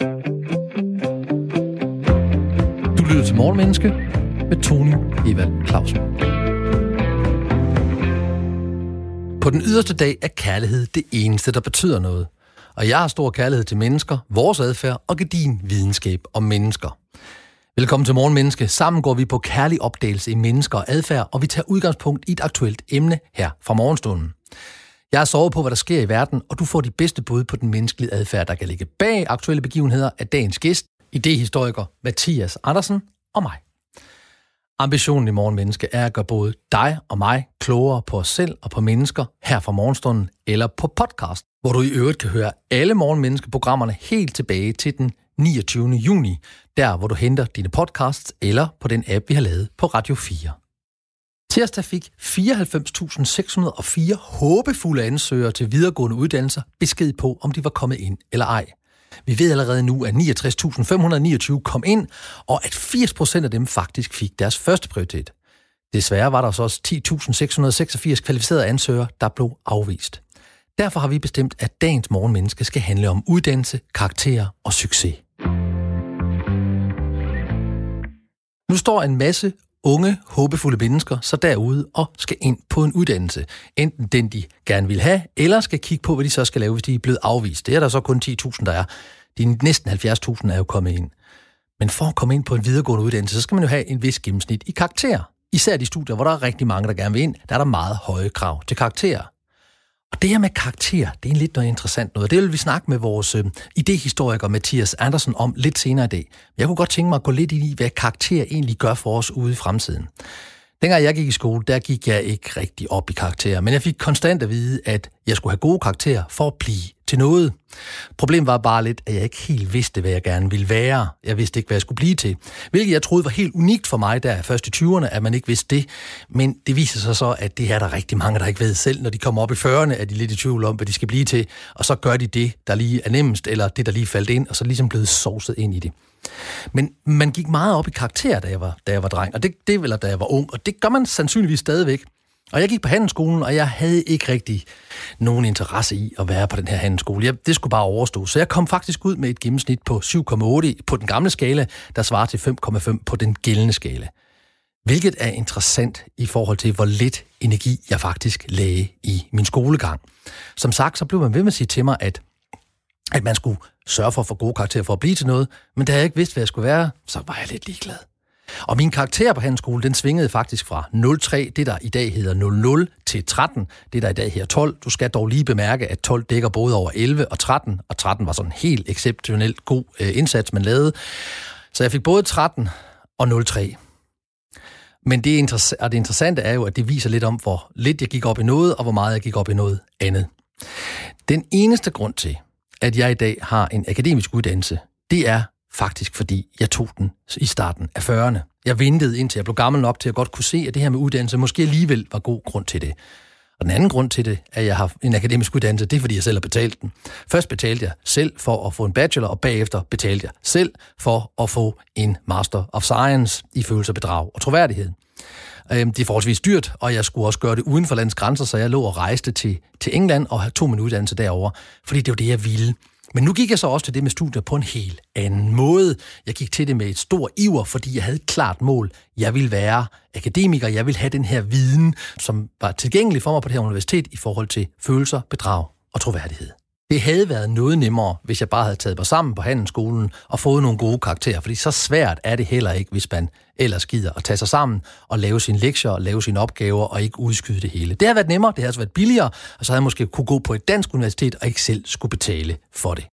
Du lytter til Morgenmenneske med Tony Evald Clausen. På den yderste dag er kærlighed det eneste, der betyder noget. Og jeg har stor kærlighed til mennesker, vores adfærd og gedin videnskab om mennesker. Velkommen til Morgenmenneske. Sammen går vi på kærlig opdagelse i mennesker og adfærd, og vi tager udgangspunkt i et aktuelt emne her fra morgenstunden. Jeg har sovet på, hvad der sker i verden, og du får de bedste bud på den menneskelige adfærd, der kan ligge bag aktuelle begivenheder af dagens gæst, idehistoriker Mathias Andersen og mig. Ambitionen i Morgenmenneske er at gøre både dig og mig klogere på os selv og på mennesker her fra morgenstunden eller på podcast, hvor du i øvrigt kan høre alle Morgenmenneske-programmerne helt tilbage til den 29. juni, der hvor du henter dine podcasts eller på den app, vi har lavet på Radio 4. Tirsdag fik 94.604 håbefulde ansøgere til videregående uddannelser besked på, om de var kommet ind eller ej. Vi ved allerede nu, at 69.529 kom ind, og at 80% af dem faktisk fik deres første prioritet. Desværre var der så også 10.686 kvalificerede ansøgere, der blev afvist. Derfor har vi bestemt, at dagens morgenmenneske skal handle om uddannelse, karakterer og succes. Nu står en masse unge, håbefulde mennesker så derude og skal ind på en uddannelse. Enten den, de gerne vil have, eller skal kigge på, hvad de så skal lave, hvis de er blevet afvist. Det er der så kun 10.000, der er. De næsten 70.000 er jo kommet ind. Men for at komme ind på en videregående uddannelse, så skal man jo have en vis gennemsnit i karakter. Især de studier, hvor der er rigtig mange, der gerne vil ind, der er der meget høje krav til karakterer. Og det her med karakter, det er en lidt noget interessant noget. Det vil vi snakke med vores øh, idehistoriker Mathias Andersen om lidt senere i dag. Jeg kunne godt tænke mig at gå lidt ind i, hvad karakter egentlig gør for os ude i fremtiden. Dengang jeg gik i skole, der gik jeg ikke rigtig op i karakterer, men jeg fik konstant at vide, at jeg skulle have gode karakterer for at blive til noget. Problemet var bare lidt, at jeg ikke helt vidste, hvad jeg gerne ville være. Jeg vidste ikke, hvad jeg skulle blive til. Hvilket jeg troede var helt unikt for mig der først i 20'erne, at man ikke vidste det. Men det viser sig så, at det er der rigtig mange, der ikke ved selv. Når de kommer op i 40'erne, er de lidt i tvivl om, hvad de skal blive til. Og så gør de det, der lige er nemmest, eller det, der lige faldt ind, og så ligesom blevet sovset ind i det. Men man gik meget op i karakter, da jeg var, da jeg var dreng, og det, det eller da jeg var ung, og det gør man sandsynligvis stadigvæk. Og jeg gik på handelsskolen, og jeg havde ikke rigtig nogen interesse i at være på den her handelsskole. Jeg, det skulle bare overstå. Så jeg kom faktisk ud med et gennemsnit på 7,8 på den gamle skala, der svarer til 5,5 på den gældende skala. Hvilket er interessant i forhold til, hvor lidt energi jeg faktisk lagde i min skolegang. Som sagt, så blev man ved med at sige til mig, at, at man skulle sørge for at få gode karakterer for at blive til noget, men da jeg ikke vidste, hvad jeg skulle være, så var jeg lidt ligeglad. Og min karakter på handelsskolen, den svingede faktisk fra 03, det der i dag hedder 00, til 13, det der i dag hedder 12. Du skal dog lige bemærke, at 12 dækker både over 11 og 13, og 13 var sådan en helt exceptionelt god øh, indsats, man lavede. Så jeg fik både 13 og 03. Men det, inter- og det interessante er jo, at det viser lidt om, hvor lidt jeg gik op i noget, og hvor meget jeg gik op i noget andet. Den eneste grund til, at jeg i dag har en akademisk uddannelse, det er faktisk fordi jeg tog den i starten af 40'erne. Jeg ventede indtil jeg blev gammel nok til at godt kunne se, at det her med uddannelse måske alligevel var god grund til det. Og den anden grund til det, at jeg har en akademisk uddannelse, det er, fordi jeg selv har betalt den. Først betalte jeg selv for at få en bachelor, og bagefter betalte jeg selv for at få en Master of Science i følelse, bedrag og troværdighed. Øhm, det er forholdsvis dyrt, og jeg skulle også gøre det uden for landets grænser, så jeg lå og rejste til, til England og tog min uddannelse derover, fordi det var det, jeg ville. Men nu gik jeg så også til det med studier på en helt anden måde. Jeg gik til det med et stort iver, fordi jeg havde et klart mål. Jeg ville være akademiker, jeg ville have den her viden, som var tilgængelig for mig på det her universitet i forhold til følelser, bedrag og troværdighed. Det havde været noget nemmere, hvis jeg bare havde taget mig sammen på handelsskolen og fået nogle gode karakterer, fordi så svært er det heller ikke, hvis man ellers gider at tage sig sammen og lave sine lektier og lave sine opgaver og ikke udskyde det hele. Det har været nemmere, det har også altså været billigere, og så havde jeg måske kunne gå på et dansk universitet og ikke selv skulle betale for det.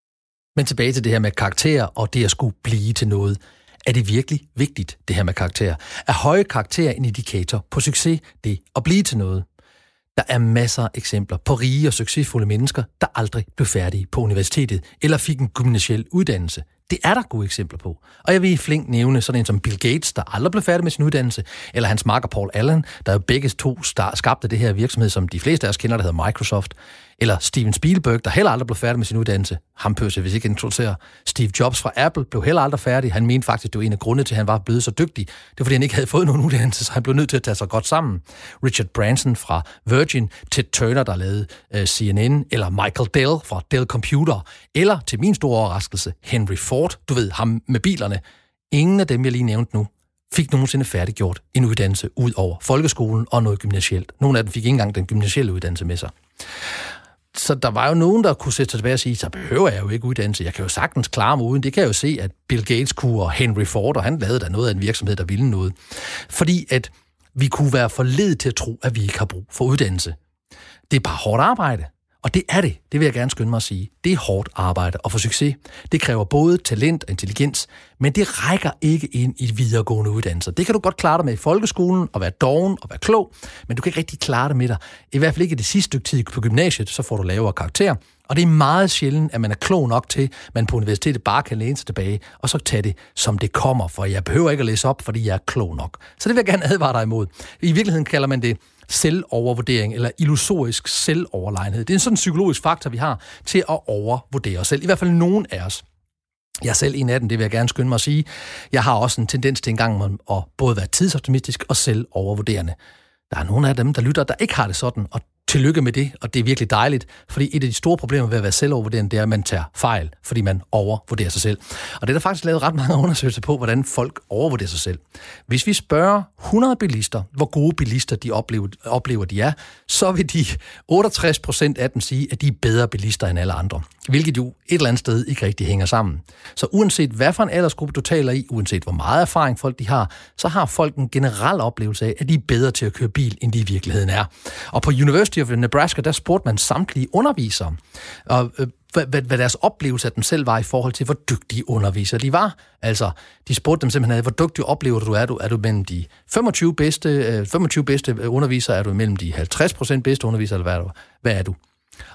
Men tilbage til det her med karakterer og det at skulle blive til noget. Er det virkelig vigtigt, det her med karakterer? Er høje karakterer en indikator på succes, det at blive til noget? Der er masser af eksempler på rige og succesfulde mennesker, der aldrig blev færdige på universitetet eller fik en gymnasiel uddannelse. Det er der gode eksempler på. Og jeg vil i flink nævne sådan en som Bill Gates, der aldrig blev færdig med sin uddannelse, eller hans makker Paul Allen, der jo begge to skabte det her virksomhed, som de fleste af os kender, der hedder Microsoft, eller Steven Spielberg, der heller aldrig blev færdig med sin uddannelse. Ham pøser hvis ikke introducerer. Steve Jobs fra Apple blev heller aldrig færdig. Han mente faktisk, det var en af grundene til, at han var blevet så dygtig. Det var, fordi han ikke havde fået nogen uddannelse, så han blev nødt til at tage sig godt sammen. Richard Branson fra Virgin, Ted Turner, der lavede øh, CNN, eller Michael Dell fra Dell Computer, eller til min store overraskelse, Henry Ford, du ved, ham med bilerne. Ingen af dem, jeg lige nævnte nu, fik nogensinde færdiggjort en uddannelse ud over folkeskolen og noget gymnasielt. Nogle af dem fik ikke engang den gymnasielle uddannelse med sig. Så der var jo nogen, der kunne sætte sig tilbage og sige, så behøver jeg jo ikke uddannelse. Jeg kan jo sagtens klare mig uden. Det kan jeg jo se, at Bill Gates kunne, og Henry Ford, og han lavede der noget af en virksomhed, der ville noget. Fordi at vi kunne være forledet til at tro, at vi ikke har brug for uddannelse. Det er bare hårdt arbejde. Og det er det, det vil jeg gerne skynde mig at sige. Det er hårdt arbejde at få succes. Det kræver både talent og intelligens, men det rækker ikke ind i videregående uddannelser. Det kan du godt klare dig med i folkeskolen, og være doven og være klog, men du kan ikke rigtig klare det med dig. I hvert fald ikke det sidste stykke tid på gymnasiet, så får du lavere karakter. Og det er meget sjældent, at man er klog nok til, at man på universitetet bare kan læne sig tilbage, og så tage det, som det kommer, for jeg behøver ikke at læse op, fordi jeg er klog nok. Så det vil jeg gerne advare dig imod. I virkeligheden kalder man det selvovervurdering eller illusorisk selvoverlegenhed. Det er en sådan psykologisk faktor, vi har til at overvurdere os selv. I hvert fald nogen af os. Jeg er selv en af dem, det vil jeg gerne skynde mig at sige. Jeg har også en tendens til engang at både være tidsoptimistisk og selvovervurderende. Der er nogle af dem, der lytter, der ikke har det sådan, og tillykke med det, og det er virkelig dejligt, fordi et af de store problemer ved at være selvovervurderende, det er, at man tager fejl, fordi man overvurderer sig selv. Og det er der faktisk lavet ret mange undersøgelser på, hvordan folk overvurderer sig selv. Hvis vi spørger 100 bilister, hvor gode bilister de oplever, oplever de er, så vil de 68 procent af dem sige, at de er bedre bilister end alle andre. Hvilket jo et eller andet sted ikke rigtig hænger sammen. Så uanset hvad for en aldersgruppe du taler i, uanset hvor meget erfaring folk de har, så har folk en generel oplevelse af, at de er bedre til at køre bil, end de i virkeligheden er. Og på University of Nebraska, der spurgte man samtlige undervisere, og, øh, hvad, hvad, hvad deres oplevelse af dem selv var i forhold til, hvor dygtige undervisere de var. Altså, de spurgte dem simpelthen, hvor dygtig oplever du er du? Er du mellem de 25 bedste, øh, 25 bedste undervisere? Er du mellem de 50 procent bedste undervisere? Eller hvad er du? Hvad er du?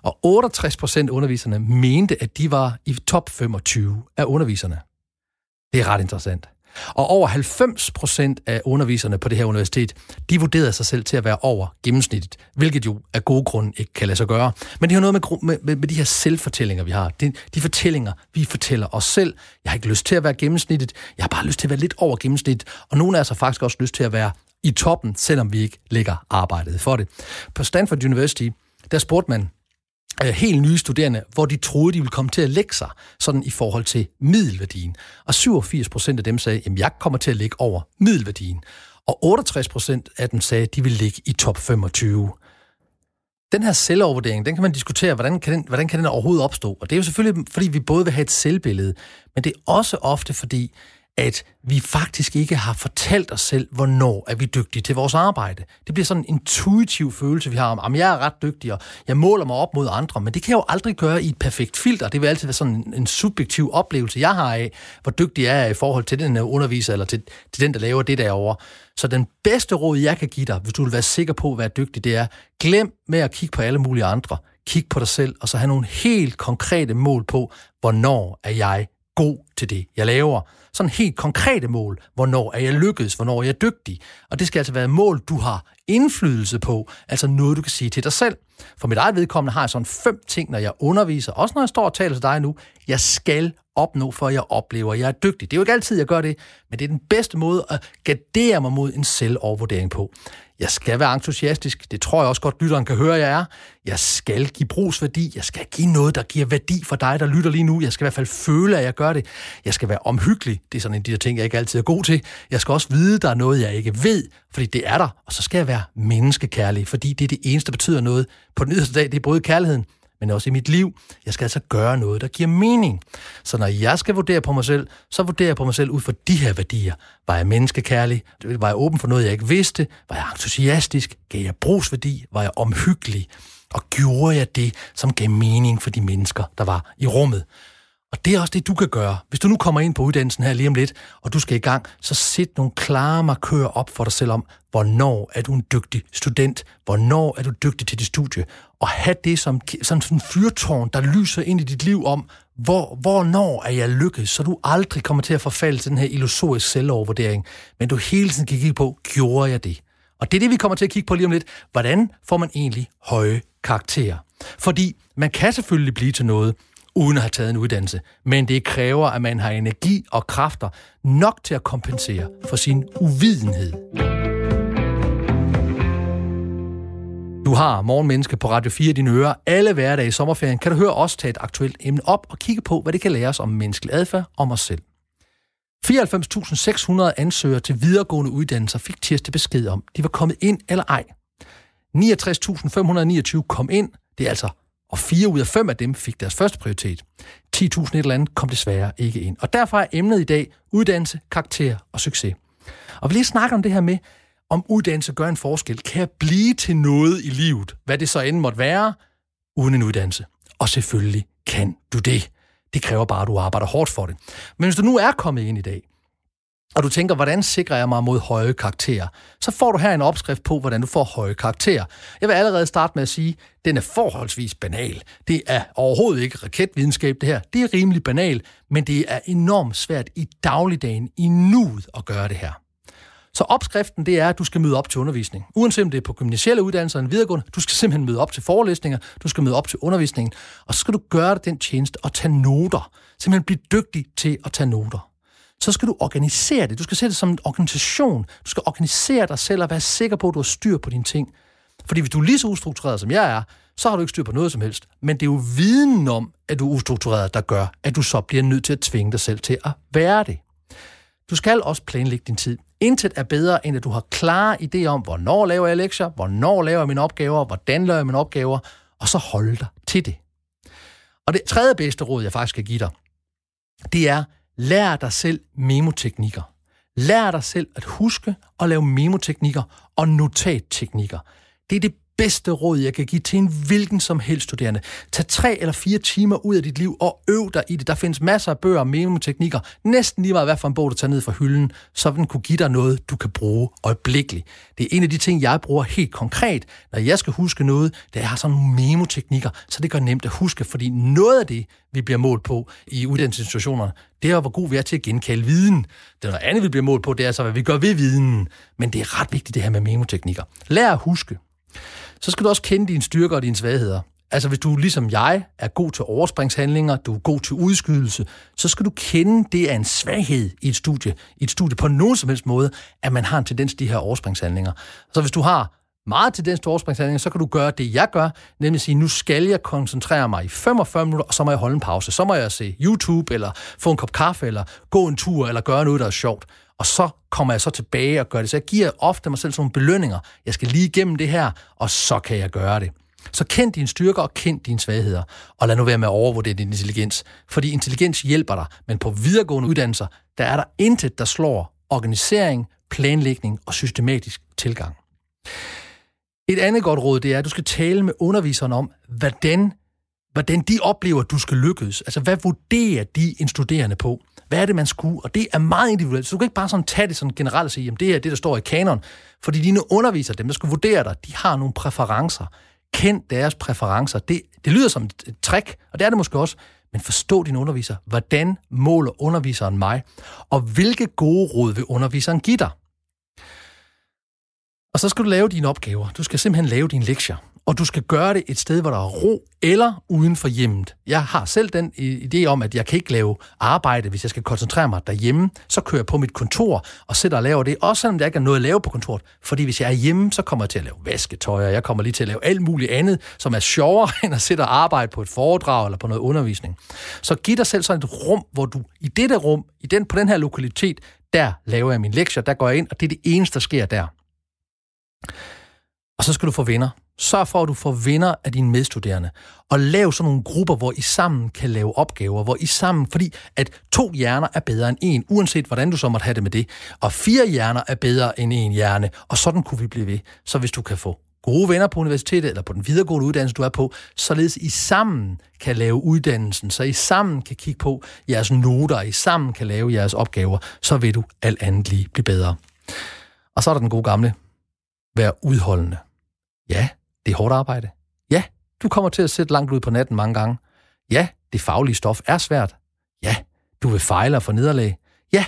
Og 68 procent af underviserne mente, at de var i top 25 af underviserne. Det er ret interessant. Og over 90 procent af underviserne på det her universitet, de vurderede sig selv til at være over gennemsnittet, hvilket jo af gode grunde ikke kan lade sig gøre. Men det har noget med, med, med, med de her selvfortællinger, vi har. De, de fortællinger, vi fortæller os selv. Jeg har ikke lyst til at være gennemsnittet. Jeg har bare lyst til at være lidt over gennemsnittet. Og nogle af os har faktisk også lyst til at være i toppen, selvom vi ikke lægger arbejdet for det. På Stanford University, der spurgte man Øh, helt nye studerende, hvor de troede, de ville komme til at lægge sig sådan i forhold til middelværdien. Og 87 procent af dem sagde, at jeg kommer til at ligge over middelværdien. Og 68 procent af dem sagde, at de vil ligge i top 25. Den her selvovervurdering, den kan man diskutere, hvordan kan, den, hvordan kan den overhovedet opstå? Og det er jo selvfølgelig, fordi vi både vil have et selvbillede, men det er også ofte fordi, at vi faktisk ikke har fortalt os selv, hvornår er vi dygtige til vores arbejde. Det bliver sådan en intuitiv følelse, vi har om, at jeg er ret dygtig, og jeg måler mig op mod andre, men det kan jeg jo aldrig gøre i et perfekt filter. Det vil altid være sådan en, subjektiv oplevelse, jeg har af, hvor dygtig jeg er i forhold til den underviser, eller til, til den, der laver det derovre. Så den bedste råd, jeg kan give dig, hvis du vil være sikker på at være dygtig, det er, glem med at kigge på alle mulige andre. Kig på dig selv, og så have nogle helt konkrete mål på, hvornår er jeg god til det, jeg laver sådan helt konkrete mål. Hvornår er jeg lykkedes? Hvornår er jeg dygtig? Og det skal altså være mål, du har indflydelse på. Altså noget, du kan sige til dig selv. For mit eget vedkommende har jeg sådan fem ting, når jeg underviser. Også når jeg står og taler til dig nu. Jeg skal opnå, for jeg oplever, at jeg er dygtig. Det er jo ikke altid, jeg gør det, men det er den bedste måde at gardere mig mod en selvovervurdering på. Jeg skal være entusiastisk. Det tror jeg også godt, lytteren kan høre, jeg er. Jeg skal give brugsværdi. Jeg skal give noget, der giver værdi for dig, der lytter lige nu. Jeg skal i hvert fald føle, at jeg gør det. Jeg skal være omhyggelig. Det er sådan en af de der ting, jeg ikke altid er god til. Jeg skal også vide, der er noget, jeg ikke ved, fordi det er der. Og så skal jeg være menneskekærlig, fordi det er det eneste, der betyder noget. På den yderste dag, det er både kærligheden, men også i mit liv. Jeg skal altså gøre noget, der giver mening. Så når jeg skal vurdere på mig selv, så vurderer jeg på mig selv ud fra de her værdier. Var jeg menneskekærlig? Var jeg åben for noget, jeg ikke vidste? Var jeg entusiastisk? Gav jeg brugsværdi? Var jeg omhyggelig? Og gjorde jeg det, som gav mening for de mennesker, der var i rummet? Og det er også det, du kan gøre. Hvis du nu kommer ind på uddannelsen her lige om lidt, og du skal i gang, så sæt nogle klare markører op for dig selv om, hvornår er du en dygtig student, hvornår er du dygtig til dit studie, og have det som sådan en fyrtårn, der lyser ind i dit liv om, hvor, hvornår er jeg lykkes, så du aldrig kommer til at forfalde til den her illusoriske selvovervurdering, men du hele tiden kan kigge på, gjorde jeg det? Og det er det, vi kommer til at kigge på lige om lidt. Hvordan får man egentlig høje karakterer? Fordi man kan selvfølgelig blive til noget, uden at have taget en uddannelse, men det kræver, at man har energi og kræfter nok til at kompensere for sin uvidenhed. Du har Morgenmenneske på Radio 4 i dine ører. Alle hverdage i sommerferien kan du høre os tage et aktuelt emne op og kigge på, hvad det kan lære os om menneskelig adfærd om os selv. 94.600 ansøgere til videregående uddannelser fik tirsdag besked om, de var kommet ind eller ej. 69.529 kom ind, det er altså, og fire ud af fem af dem fik deres første prioritet. 10.000 et eller andet kom desværre ikke ind. Og derfor er emnet i dag uddannelse, karakter og succes. Og vi lige snakke om det her med, om uddannelse gør en forskel. Kan jeg blive til noget i livet, hvad det så end måtte være, uden en uddannelse? Og selvfølgelig kan du det. Det kræver bare, at du arbejder hårdt for det. Men hvis du nu er kommet ind i dag, og du tænker, hvordan sikrer jeg mig mod høje karakterer, så får du her en opskrift på, hvordan du får høje karakterer. Jeg vil allerede starte med at sige, at den er forholdsvis banal. Det er overhovedet ikke raketvidenskab, det her. Det er rimelig banal, men det er enormt svært i dagligdagen, i nuet at gøre det her. Så opskriften, det er, at du skal møde op til undervisning. Uanset om det er på gymnasielle uddannelser eller videregående, du skal simpelthen møde op til forelæsninger, du skal møde op til undervisningen, og så skal du gøre dig den tjeneste og tage noter. Simpelthen blive dygtig til at tage noter. Så skal du organisere det. Du skal se det som en organisation. Du skal organisere dig selv og være sikker på, at du har styr på dine ting. Fordi hvis du er lige så ustruktureret, som jeg er, så har du ikke styr på noget som helst. Men det er jo viden om, at du er ustruktureret, der gør, at du så bliver nødt til at tvinge dig selv til at være det. Du skal også planlægge din tid. Intet er bedre, end at du har klare idéer om, hvornår laver jeg lektier, hvornår laver jeg mine opgaver, hvordan laver jeg mine opgaver, og så holde dig til det. Og det tredje bedste råd, jeg faktisk kan give dig, det er, lær dig selv memoteknikker. Lær dig selv at huske og lave memoteknikker og notatteknikker. Det er det bedste råd, jeg kan give til en hvilken som helst studerende. Tag tre eller fire timer ud af dit liv og øv dig i det. Der findes masser af bøger og memoteknikker. Næsten lige meget hvad for en bog, du tager ned fra hylden, så den kunne give dig noget, du kan bruge øjeblikkeligt. Det er en af de ting, jeg bruger helt konkret, når jeg skal huske noget, det er, har sådan nogle memoteknikker, så det gør nemt at huske, fordi noget af det, vi bliver målt på i uddannelsesinstitutionerne, det er, hvor god vi er til at genkalde viden. Det er noget andet, vi bliver målt på, det er så, hvad vi gør ved viden. Men det er ret vigtigt, det her med memoteknikker. Lær at huske så skal du også kende dine styrker og dine svagheder. Altså hvis du ligesom jeg er god til overspringshandlinger, du er god til udskydelse, så skal du kende, det er en svaghed i et studie, i et studie på nogen som helst måde, at man har en tendens til de her overspringshandlinger. Så hvis du har meget tendens til overspringshandlinger, så kan du gøre det, jeg gør, nemlig sige, nu skal jeg koncentrere mig i 45 minutter, og så må jeg holde en pause. Så må jeg se YouTube, eller få en kop kaffe, eller gå en tur, eller gøre noget, der er sjovt og så kommer jeg så tilbage og gør det. Så jeg giver ofte mig selv sådan nogle belønninger. Jeg skal lige igennem det her, og så kan jeg gøre det. Så kend dine styrker og kend dine svagheder, og lad nu være med at overvurdere din intelligens, fordi intelligens hjælper dig, men på videregående uddannelser, der er der intet, der slår organisering, planlægning og systematisk tilgang. Et andet godt råd, det er, at du skal tale med underviseren om, hvordan, hvordan de oplever, at du skal lykkes. Altså, hvad vurderer de en studerende på? Hvad er det, man skulle? Og det er meget individuelt. Så du kan ikke bare sådan tage det sådan generelt og sige, at det er det, der står i kanon. Fordi dine undervisere, dem der skal vurdere dig, de har nogle præferencer. Kend deres præferencer. Det, det lyder som et trick, og det er det måske også. Men forstå din underviser. Hvordan måler underviseren mig? Og hvilke gode råd vil underviseren give dig? Og så skal du lave dine opgaver. Du skal simpelthen lave dine lektier og du skal gøre det et sted, hvor der er ro, eller uden for hjemmet. Jeg har selv den idé om, at jeg kan ikke lave arbejde, hvis jeg skal koncentrere mig derhjemme. Så kører jeg på mit kontor og sætter og laver det, også selvom der ikke er noget at lave på kontoret. Fordi hvis jeg er hjemme, så kommer jeg til at lave vasketøj, og jeg kommer lige til at lave alt muligt andet, som er sjovere end at sætte og arbejde på et foredrag eller på noget undervisning. Så giv dig selv sådan et rum, hvor du i dette rum, i den, på den her lokalitet, der laver jeg min lektier, der går jeg ind, og det er det eneste, der sker der. Og så skal du få venner. Sørg for, at du får venner af dine medstuderende. Og lav sådan nogle grupper, hvor I sammen kan lave opgaver, hvor I sammen, fordi at to hjerner er bedre end en, uanset hvordan du så måtte have det med det. Og fire hjerner er bedre end en hjerne, og sådan kunne vi blive ved. Så hvis du kan få gode venner på universitetet eller på den videregående uddannelse, du er på, således I sammen kan lave uddannelsen, så I sammen kan kigge på jeres noter, I sammen kan lave jeres opgaver, så vil du alt andet lige blive bedre. Og så er der den gode gamle, vær udholdende. Ja, det er hårdt arbejde. Ja, du kommer til at sætte langt ud på natten mange gange. Ja, det faglige stof er svært. Ja, du vil fejle og få nederlag. Ja,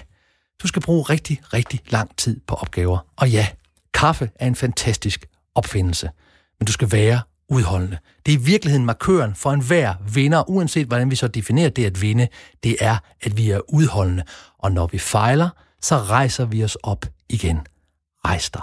du skal bruge rigtig, rigtig lang tid på opgaver. Og ja, kaffe er en fantastisk opfindelse. Men du skal være udholdende. Det er i virkeligheden markøren for enhver vinder, uanset hvordan vi så definerer det at vinde, det er, at vi er udholdende. Og når vi fejler, så rejser vi os op igen. Rejs dig.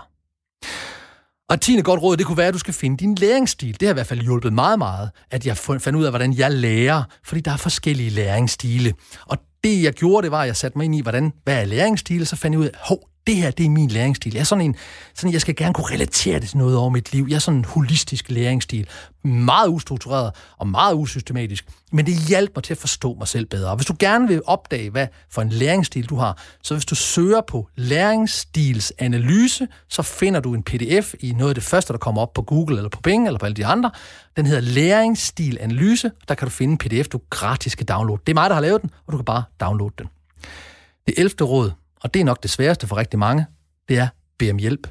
Og tiende godt råd, det kunne være, at du skal finde din læringsstil. Det har i hvert fald hjulpet meget, meget, at jeg fandt ud af, hvordan jeg lærer, fordi der er forskellige læringsstile. Og det, jeg gjorde, det var, at jeg satte mig ind i, hvordan, hvad er læringsstil, så fandt jeg ud af, hov, det her, det er min læringsstil. Jeg er sådan en, sådan, jeg skal gerne kunne relatere det til noget over mit liv. Jeg er sådan en holistisk læringsstil. Meget ustruktureret og meget usystematisk. Men det hjalp mig til at forstå mig selv bedre. Og hvis du gerne vil opdage, hvad for en læringsstil du har, så hvis du søger på læringsstilsanalyse, så finder du en pdf i noget af det første, der kommer op på Google eller på Bing eller på alle de andre. Den hedder læringsstilanalyse. Der kan du finde en pdf, du gratis kan downloade. Det er mig, der har lavet den, og du kan bare downloade den. Det 11. råd, og det er nok det sværeste for rigtig mange, det er BM om hjælp.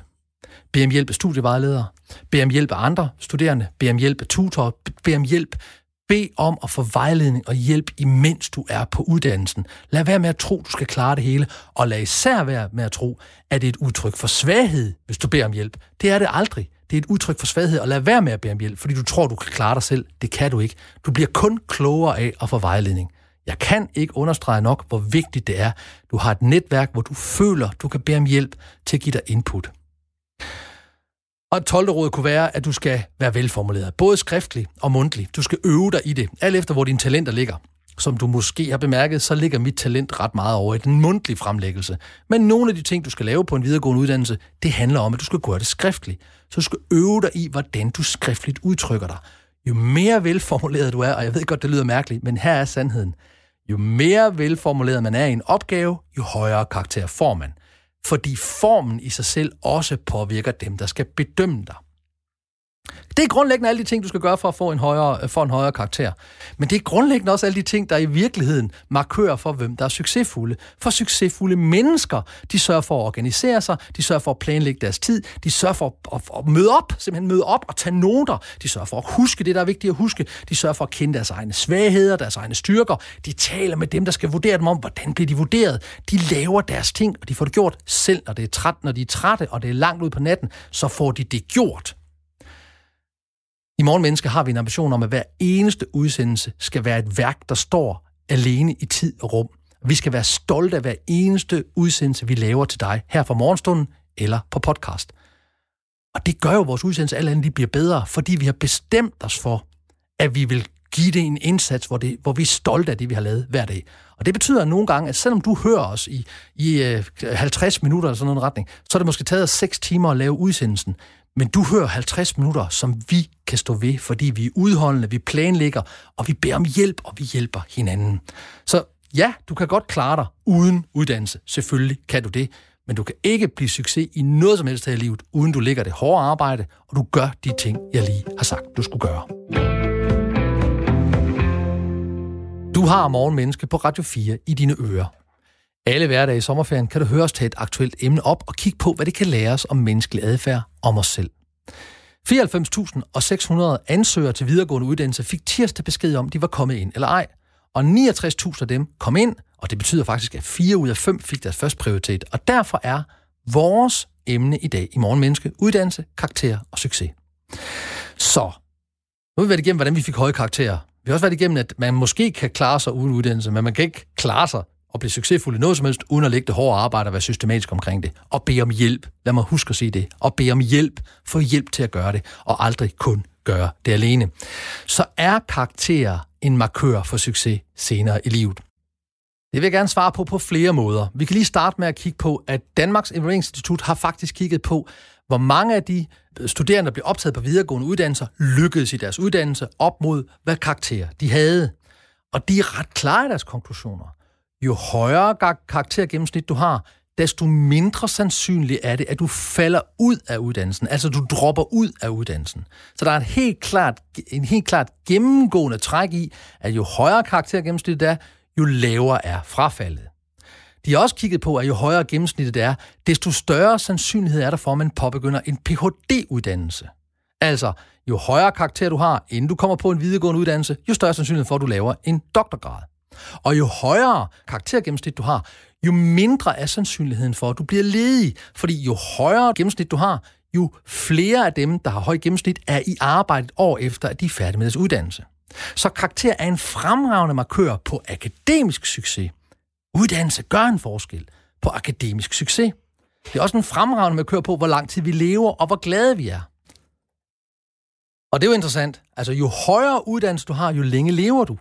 BM om hjælp af studievejledere, BM om hjælp af andre studerende, BM om hjælp af tutorer, BM om hjælp Bed om at få vejledning og hjælp, imens du er på uddannelsen. Lad være med at tro, du skal klare det hele, og lad især være med at tro, at det er et udtryk for svaghed, hvis du beder om hjælp. Det er det aldrig. Det er et udtryk for svaghed, og lad være med at bede om hjælp, fordi du tror, du kan klare dig selv. Det kan du ikke. Du bliver kun klogere af at få vejledning. Jeg kan ikke understrege nok, hvor vigtigt det er. Du har et netværk, hvor du føler, du kan bede om hjælp til at give dig input. Og et 12. råd kunne være, at du skal være velformuleret, både skriftlig og mundtlig. Du skal øve dig i det, alt efter hvor dine talenter ligger. Som du måske har bemærket, så ligger mit talent ret meget over i den mundtlige fremlæggelse. Men nogle af de ting, du skal lave på en videregående uddannelse, det handler om, at du skal gøre det skriftligt. Så du skal øve dig i, hvordan du skriftligt udtrykker dig. Jo mere velformuleret du er, og jeg ved godt, det lyder mærkeligt, men her er sandheden. Jo mere velformuleret man er i en opgave, jo højere karakter får man. Fordi formen i sig selv også påvirker dem, der skal bedømme dig. Det er grundlæggende alle de ting, du skal gøre for at få en højere, for en højere karakter. Men det er grundlæggende også alle de ting, der i virkeligheden markører for, hvem der er succesfulde. For succesfulde mennesker, de sørger for at organisere sig, de sørger for at planlægge deres tid, de sørger for at, at, at møde op, simpelthen møde op og tage noter. De sørger for at huske det, der er vigtigt at huske. De sørger for at kende deres egne svagheder, deres egne styrker. De taler med dem, der skal vurdere dem om, hvordan bliver de vurderet. De laver deres ting, og de får det gjort selv, når det er træt, når de er trætte, og det er langt ud på natten, så får de det gjort. I Morgenmenneske har vi en ambition om, at hver eneste udsendelse skal være et værk, der står alene i tid og rum. Vi skal være stolte af hver eneste udsendelse, vi laver til dig her fra morgenstunden eller på podcast. Og det gør jo, at vores udsendelse alt andet bliver bedre, fordi vi har bestemt os for, at vi vil give det en indsats, hvor, det, hvor vi er stolte af det, vi har lavet hver dag. Og det betyder nogle gange, at selvom du hører os i, i øh, 50 minutter eller sådan en retning, så er det måske taget 6 timer at lave udsendelsen. Men du hører 50 minutter, som vi kan stå ved, fordi vi er udholdende, vi planlægger, og vi beder om hjælp, og vi hjælper hinanden. Så ja, du kan godt klare dig uden uddannelse. Selvfølgelig kan du det. Men du kan ikke blive succes i noget som helst her i livet, uden du lægger det hårde arbejde, og du gør de ting, jeg lige har sagt, du skulle gøre. Du har Morgenmenneske på Radio 4 i dine ører. Alle hverdage i sommerferien kan du høre os tage et aktuelt emne op og kigge på, hvad det kan lære os om menneskelig adfærd om os selv. 94.600 ansøgere til videregående uddannelse fik tirsdag besked om, de var kommet ind eller ej. Og 69.000 af dem kom ind, og det betyder faktisk, at 4 ud af 5 fik deres første prioritet. Og derfor er vores emne i dag i Morgenmenneske uddannelse, karakter og succes. Så, nu har vi været igennem, hvordan vi fik høje karakterer. Vi har også været igennem, at man måske kan klare sig uden uddannelse, men man kan ikke klare sig og blive succesfuld i noget som helst, uden at lægge det hårde arbejde og være systematisk omkring det. Og bede om hjælp. Lad mig huske at sige det. Og bede om hjælp. Få hjælp til at gøre det, og aldrig kun gøre det alene. Så er karakterer en markør for succes senere i livet. Det vil jeg gerne svare på på flere måder. Vi kan lige starte med at kigge på, at Danmarks Evalueringsinstitut har faktisk kigget på, hvor mange af de studerende, der blev optaget på videregående uddannelser, lykkedes i deres uddannelse op mod, hvad karakterer de havde. Og de er ret klare i deres konklusioner jo højere karaktergennemsnit du har, desto mindre sandsynligt er det, at du falder ud af uddannelsen, altså du dropper ud af uddannelsen. Så der er en helt klart, en helt klart gennemgående træk i, at jo højere karaktergennemsnit er, jo lavere er frafaldet. De har også kigget på, at jo højere gennemsnittet er, desto større sandsynlighed er der for, at man påbegynder en Ph.D.-uddannelse. Altså, jo højere karakter du har, inden du kommer på en videregående uddannelse, jo større sandsynlighed for, at du laver en doktorgrad. Og jo højere karaktergennemsnit du har, jo mindre er sandsynligheden for, at du bliver ledig. Fordi jo højere gennemsnit du har, jo flere af dem, der har høj gennemsnit, er i arbejde år efter, at de er færdige med deres uddannelse. Så karakter er en fremragende markør på akademisk succes. Uddannelse gør en forskel på akademisk succes. Det er også en fremragende markør på, hvor lang tid vi lever, og hvor glade vi er. Og det er jo interessant. Altså, jo højere uddannelse du har, jo længe lever du.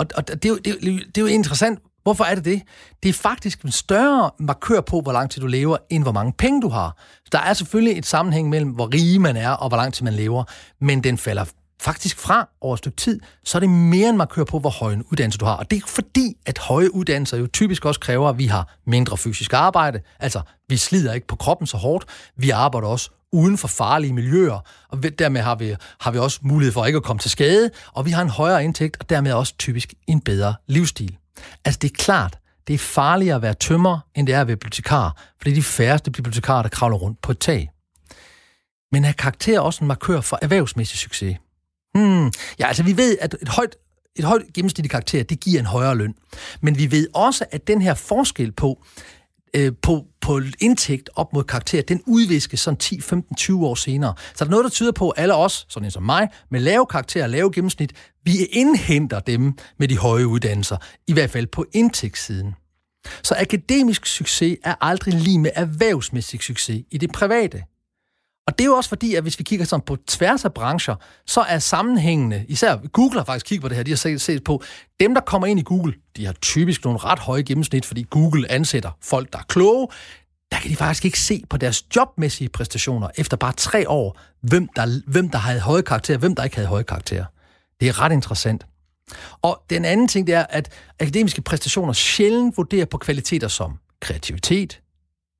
Og, og det, er jo, det, er jo, det er jo interessant. Hvorfor er det det? Det er faktisk en større markør på, hvor lang tid du lever, end hvor mange penge du har. Der er selvfølgelig et sammenhæng mellem, hvor rige man er, og hvor lang tid man lever, men den falder faktisk fra over et stykke tid, så er det mere en markør på, hvor høj en uddannelse du har. Og det er fordi, at høje uddannelser jo typisk også kræver, at vi har mindre fysisk arbejde. Altså, vi slider ikke på kroppen så hårdt. Vi arbejder også uden for farlige miljøer, og dermed har vi, har vi også mulighed for ikke at komme til skade, og vi har en højere indtægt, og dermed også typisk en bedre livsstil. Altså, det er klart, det er farligere at være tømmer, end det er at være bibliotekar, for det er de færreste bibliotekarer, der kravler rundt på et tag. Men er karakter også en markør for erhvervsmæssig succes? Hmm. Ja, altså vi ved, at et højt, et højt gennemsnitligt karakter, det giver en højere løn. Men vi ved også, at den her forskel på, øh, på, på indtægt op mod karakter, den udviskes sådan 10, 15, 20 år senere. Så der er noget, der tyder på, at alle os, sådan en som mig, med lave karakterer og lave gennemsnit, vi indhenter dem med de høje uddannelser, i hvert fald på indtægtssiden. Så akademisk succes er aldrig lige med erhvervsmæssig succes i det private. Og det er jo også fordi, at hvis vi kigger sådan på tværs af brancher, så er sammenhængende, især Google har faktisk kigget på det her, de har set, set på, dem der kommer ind i Google, de har typisk nogle ret høje gennemsnit, fordi Google ansætter folk, der er kloge, der kan de faktisk ikke se på deres jobmæssige præstationer efter bare tre år, hvem der, hvem der havde høje karakterer, hvem der ikke havde høje karakterer. Det er ret interessant. Og den anden ting, det er, at akademiske præstationer sjældent vurderer på kvaliteter som kreativitet,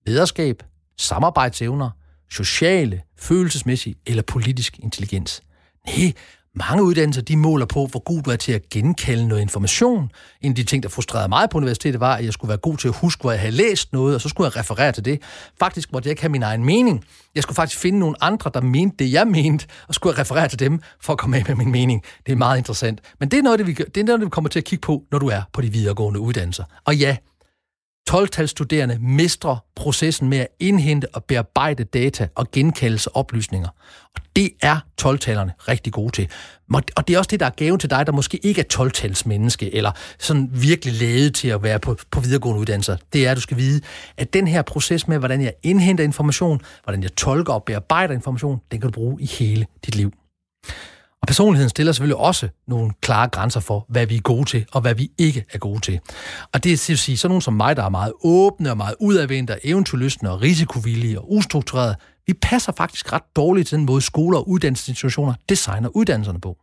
lederskab, samarbejdsevner, sociale, følelsesmæssige eller politisk intelligens. Nej, mange uddannelser de måler på, hvor god du er til at genkalde noget information. En af de ting, der frustrerede mig på universitetet, var, at jeg skulle være god til at huske, hvor jeg havde læst noget, og så skulle jeg referere til det. Faktisk måtte jeg ikke have min egen mening. Jeg skulle faktisk finde nogle andre, der mente det, jeg mente, og skulle jeg referere til dem for at komme af med min mening. Det er meget interessant. Men det er noget, det vi, det er noget, det vi kommer til at kigge på, når du er på de videregående uddannelser. Og ja, 12-talsstuderende mestrer processen med at indhente og bearbejde data og genkaldelse oplysninger. Og det er 12-talerne rigtig gode til. Og det er også det, der er gaven til dig, der måske ikke er 12-talsmenneske, eller sådan virkelig lavet til at være på, på videregående uddannelser. Det er, at du skal vide, at den her proces med, hvordan jeg indhenter information, hvordan jeg tolker og bearbejder information, den kan du bruge i hele dit liv. Og personligheden stiller selvfølgelig også nogle klare grænser for, hvad vi er gode til, og hvad vi ikke er gode til. Og det er sige, sådan nogen som mig, der er meget åbne og meget udadvendte, eventyrlystende og risikovillige og ustrukturerede, vi passer faktisk ret dårligt til den måde, skoler og uddannelsesinstitutioner designer uddannelserne på.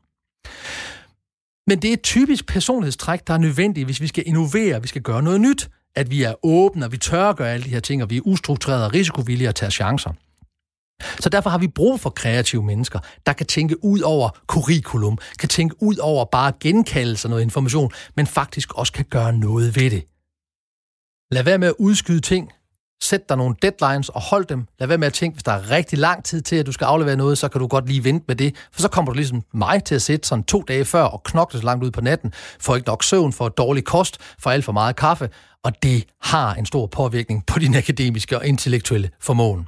Men det er et typisk personlighedstræk, der er nødvendigt, hvis vi skal innovere, vi skal gøre noget nyt, at vi er åbne, og vi tør at gøre alle de her ting, og vi er ustrukturerede og risikovillige og tager chancer. Så derfor har vi brug for kreative mennesker, der kan tænke ud over curriculum, kan tænke ud over bare genkalde sig noget information, men faktisk også kan gøre noget ved det. Lad være med at udskyde ting. Sæt dig nogle deadlines og hold dem. Lad være med at tænke, hvis der er rigtig lang tid til, at du skal aflevere noget, så kan du godt lige vente med det. For så kommer du ligesom mig til at sætte sådan to dage før og knokle så langt ud på natten, Får ikke nok søvn, for dårlig kost, for alt for meget kaffe, og det har en stor påvirkning på din akademiske og intellektuelle formåen.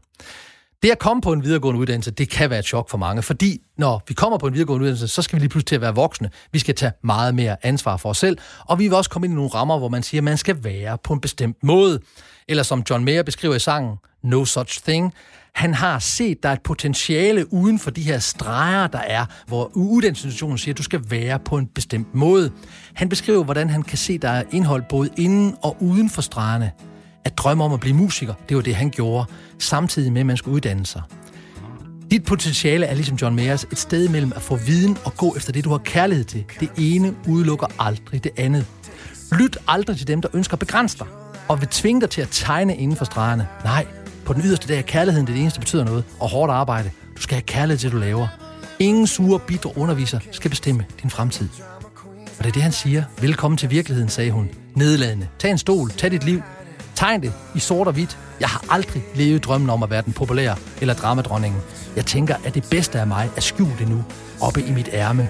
Det at komme på en videregående uddannelse, det kan være et chok for mange, fordi når vi kommer på en videregående uddannelse, så skal vi lige pludselig til at være voksne. Vi skal tage meget mere ansvar for os selv, og vi vil også komme ind i nogle rammer, hvor man siger, at man skal være på en bestemt måde. Eller som John Mayer beskriver i sangen, No Such Thing, han har set, der er et potentiale uden for de her streger, der er, hvor uddannelsesinstitutionen siger, at du skal være på en bestemt måde. Han beskriver, hvordan han kan se, der er indhold både inden og uden for stregerne at drømme om at blive musiker, det var det, han gjorde, samtidig med, at man skulle uddanne sig. Dit potentiale er ligesom John Mayers et sted mellem at få viden og gå efter det, du har kærlighed til. Det ene udelukker aldrig det andet. Lyt aldrig til dem, der ønsker at begrænse dig, og vil tvinge dig til at tegne inden for stregerne. Nej, på den yderste dag er kærligheden det eneste, der betyder noget, og hårdt arbejde. Du skal have kærlighed til, det, du laver. Ingen sure, bitre underviser skal bestemme din fremtid. Og det er det, han siger. Velkommen til virkeligheden, sagde hun. Nedladende. Tag en stol, tag dit liv, Tegn det i sort og hvidt. Jeg har aldrig levet drømmen om at være den populære eller dramadronningen. Jeg tænker, at det bedste af mig er skjult nu, oppe i mit ærme.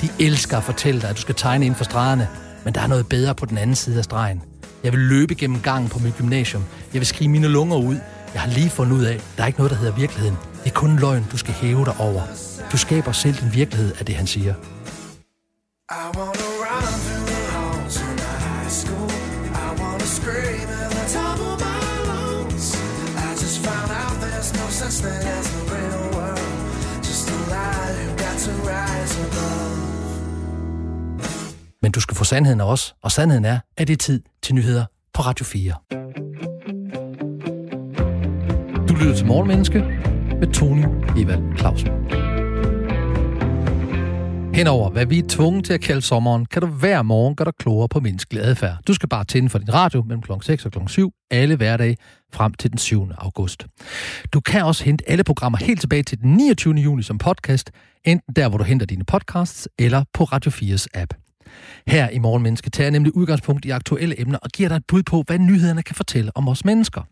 De elsker at fortælle dig, at du skal tegne inden for stregerne, men der er noget bedre på den anden side af stregen. Jeg vil løbe gennem gangen på mit gymnasium. Jeg vil skrive mine lunger ud. Jeg har lige fundet ud af, at der er ikke noget, der hedder virkeligheden. Det er kun en løgn, du skal hæve dig over. Du skaber selv din virkelighed af det, han siger. I wanna there's no the real world. Just a lie you got to rise above. Men du skal få sandheden også, og sandheden er, at det er tid til nyheder på Radio 4. Du lytter til Morgenmenneske med Tony Evald Clausen. Henover hvad vi er tvunget til at kalde sommeren, kan du hver morgen gøre dig klogere på menneskelig adfærd. Du skal bare tænde for din radio mellem kl. 6 og kl. 7 alle hverdage frem til den 7. august. Du kan også hente alle programmer helt tilbage til den 29. juni som podcast, enten der, hvor du henter dine podcasts, eller på Radio 4's app. Her i Morgenmenneske tager jeg nemlig udgangspunkt i aktuelle emner og giver dig et bud på, hvad nyhederne kan fortælle om os mennesker.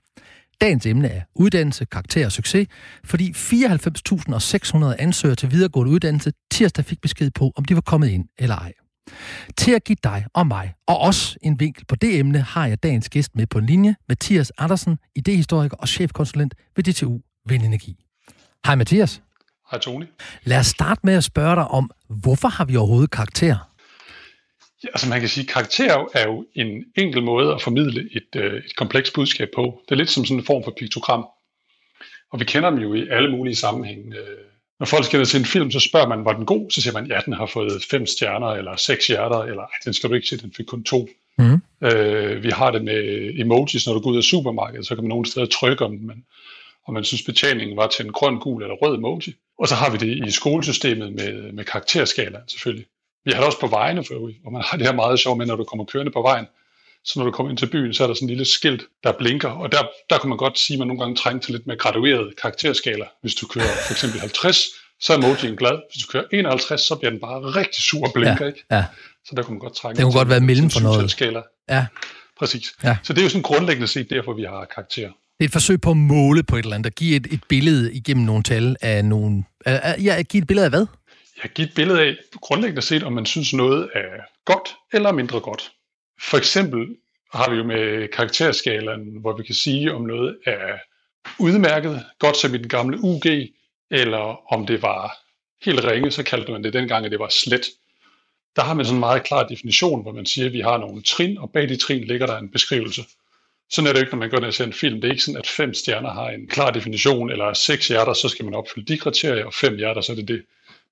Dagens emne er uddannelse, karakter og succes, fordi 94.600 ansøgere til videregående uddannelse tirsdag fik besked på, om de var kommet ind eller ej. Til at give dig og mig og os en vinkel på det emne, har jeg dagens gæst med på en linje, Mathias Andersen, idehistoriker og chefkonsulent ved DTU Vindenergi. Hej Mathias. Hej Tony. Lad os starte med at spørge dig om, hvorfor har vi overhovedet karakter? Altså man kan sige, karakter er jo en enkel måde at formidle et, øh, et komplekst budskab på. Det er lidt som sådan en form for piktogram. Og vi kender dem jo i alle mulige sammenhænge. Øh, når folk skal se en film, så spørger man, var den god? Så siger man, ja, den har fået fem stjerner, eller seks hjerter, eller den skal du ikke se, den fik kun to. Mm. Øh, vi har det med emojis, når du går ud af supermarkedet, så kan man nogle steder trykke om den, men og man synes, betjeningen var til en grøn, gul eller rød emoji. Og så har vi det i skolesystemet med, med karakterskala selvfølgelig. Vi har det også på vejene for øvrigt, hvor man har det her meget sjovt med, når du kommer kørende på vejen. Så når du kommer ind til byen, så er der sådan en lille skilt, der blinker, og der, der kan man godt sige, at man nogle gange trænger til lidt mere gradueret karakterskala. Hvis du kører for eksempel 50, så er emojien glad. Hvis du kører 51, så bliver den bare rigtig sur og blinker, ja, ikke? Ja. Så der kunne man godt trænge Det kunne godt være mellem for noget. Skala. Ja. Præcis. Ja. Så det er jo sådan grundlæggende set derfor, vi har karakter. Det er et forsøg på at måle på et eller andet, at give et, et billede igennem nogle tal af nogle... Ja, give et billede af hvad? Jeg give et billede af, grundlæggende set, om man synes noget er godt eller mindre godt. For eksempel har vi jo med karakterskalaen, hvor vi kan sige, om noget er udmærket, godt som i den gamle UG, eller om det var helt ringe, så kaldte man det dengang, at det var slet. Der har man sådan en meget klar definition, hvor man siger, at vi har nogle trin, og bag de trin ligger der en beskrivelse. Sådan er det ikke, når man går ned og ser en film. Det er ikke sådan, at fem stjerner har en klar definition, eller seks hjerter, så skal man opfylde de kriterier, og fem hjerter, så er det det.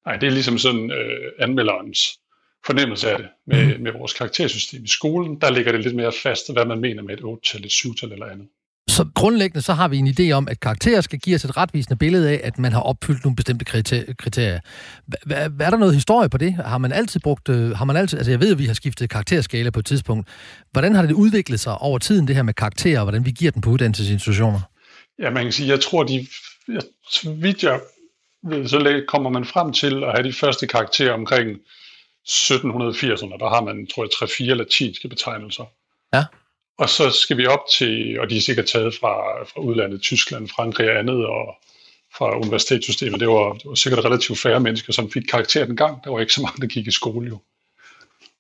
Nej, det er ligesom sådan øh, anmelderens fornemmelse af det. Med, mm. med vores karaktersystem i skolen, der ligger det lidt mere fast, hvad man mener med et 8-tal, et 7-tal eller andet. Så grundlæggende så har vi en idé om, at karakterer skal give os et retvisende billede af, at man har opfyldt nogle bestemte kriterier. Hvad er der noget historie på det? Har man altid brugt, øh, har man altid, altså jeg ved, at vi har skiftet karakterskala på et tidspunkt. Hvordan har det udviklet sig over tiden, det her med karakterer, og hvordan vi giver den på uddannelsesinstitutioner? Ja, man kan sige, jeg tror, de, jeg, vidt jeg så kommer man frem til at have de første karakterer omkring 1780'erne. Der har man, tror jeg, 3-4 latinske betegnelser. Ja. Og så skal vi op til, og de er sikkert taget fra, fra udlandet, Tyskland, Frankrig og andet, og fra universitetssystemet. Det var, det var sikkert relativt færre mennesker, som fik karakter den gang. Der var ikke så mange, der gik i skole jo.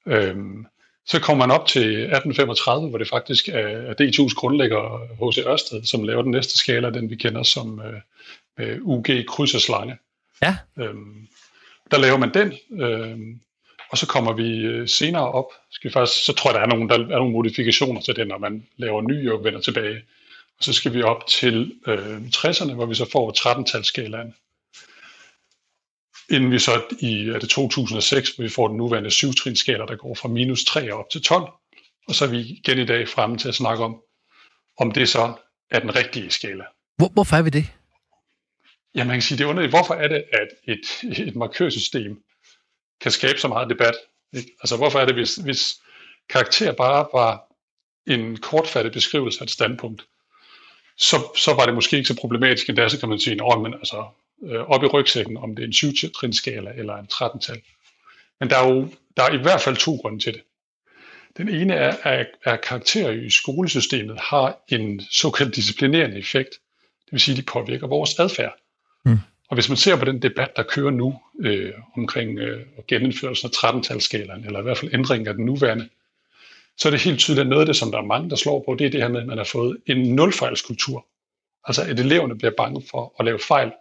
Øhm, så kommer man op til 1835, hvor det faktisk er DTU's grundlægger H.C. Ørsted, som laver den næste skala, den vi kender som øh, øh, UG kryds og slange. Ja. Øhm, der laver man den, øhm, og så kommer vi øh, senere op. Skal vi faktisk, så tror jeg, der er nogle, der er nogle modifikationer til den, når man laver ny og vender tilbage. Og så skal vi op til øh, 60'erne, hvor vi så får 13-talsskalaen. Inden vi så i er det 2006, hvor vi får den nuværende 7 skala der går fra minus 3 op til 12. Og så er vi igen i dag fremme til at snakke om, om det så er den rigtige skala. Hvor, hvorfor er vi det? Ja, man kan sige, det er underligt. Hvorfor er det, at et, et markørsystem kan skabe så meget debat? Ikke? Altså, hvorfor er det, hvis, hvis karakter bare var en kortfattet beskrivelse af et standpunkt, så, så var det måske ikke så problematisk endda, så kan man sige, at men altså, øh, op i rygsækken, om det er en 7 skala eller en 13-tal. Men der er jo der er i hvert fald to grunde til det. Den ene er, at, at karakterer i skolesystemet har en såkaldt disciplinerende effekt. Det vil sige, at de påvirker vores adfærd. Og hvis man ser på den debat, der kører nu øh, omkring øh, genindførelsen af 13-talsskalaen, eller i hvert fald ændringen af den nuværende, så er det helt tydeligt, at noget af det, som der er mange, der slår på, det er det her med, at man har fået en nulfejlskultur. Altså at eleverne bliver bange for at lave fejl,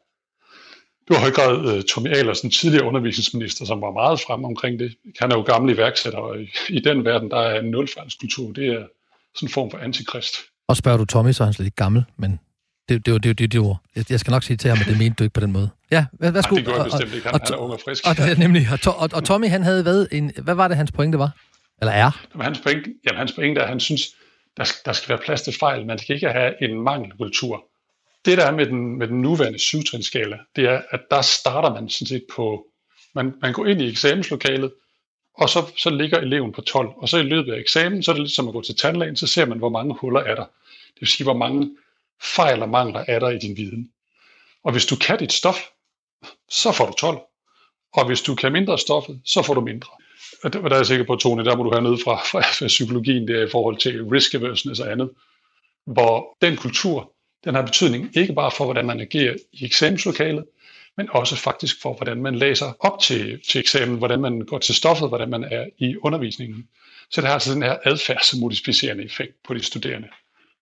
det var i høj grad øh, Tommy Ahlers, den tidligere undervisningsminister, som var meget frem omkring det. Han er jo gammel iværksætter, og i, i den verden, der er en nulfejlskultur. Det er sådan en form for antikrist. Og spørger du Tommy, så er han slet ikke gammel, men det, det, det, det, det, ord. Jeg skal nok sige til ham, at det mente du ikke på den måde. Ja, hvad, værsgo. Nej, det gjorde jeg bestemt ikke. Han, og, han er ung og frisk. Og, og, nemlig, og, og, og Tommy, han havde været en... Hvad var det, hans pointe var? Eller er? Jamen, hans pointe, jamen, hans pointe er, at han synes, der, der skal være plads til fejl. Man skal ikke have en mangelkultur. Det, der er med den, med den nuværende syvtrinskala, det er, at der starter man sådan set på... Man, man går ind i eksamenslokalet, og så, så ligger eleven på 12. Og så i løbet af eksamen, så er det lidt som at gå til tandlægen, så ser man, hvor mange huller er der. Det vil sige, hvor mange fejl og mangler er der i din viden. Og hvis du kan dit stof, så får du 12. Og hvis du kan mindre stoffet, så får du mindre. Og der, der er jeg sikker på, Tone, der må du have noget fra, fra, fra psykologien, der i forhold til risk aversion og andet, hvor den kultur, den har betydning ikke bare for, hvordan man agerer i eksamenslokalet, men også faktisk for, hvordan man læser op til, til eksamen, hvordan man går til stoffet, hvordan man er i undervisningen. Så det har altså den her adfærdsmodificerende effekt på de studerende.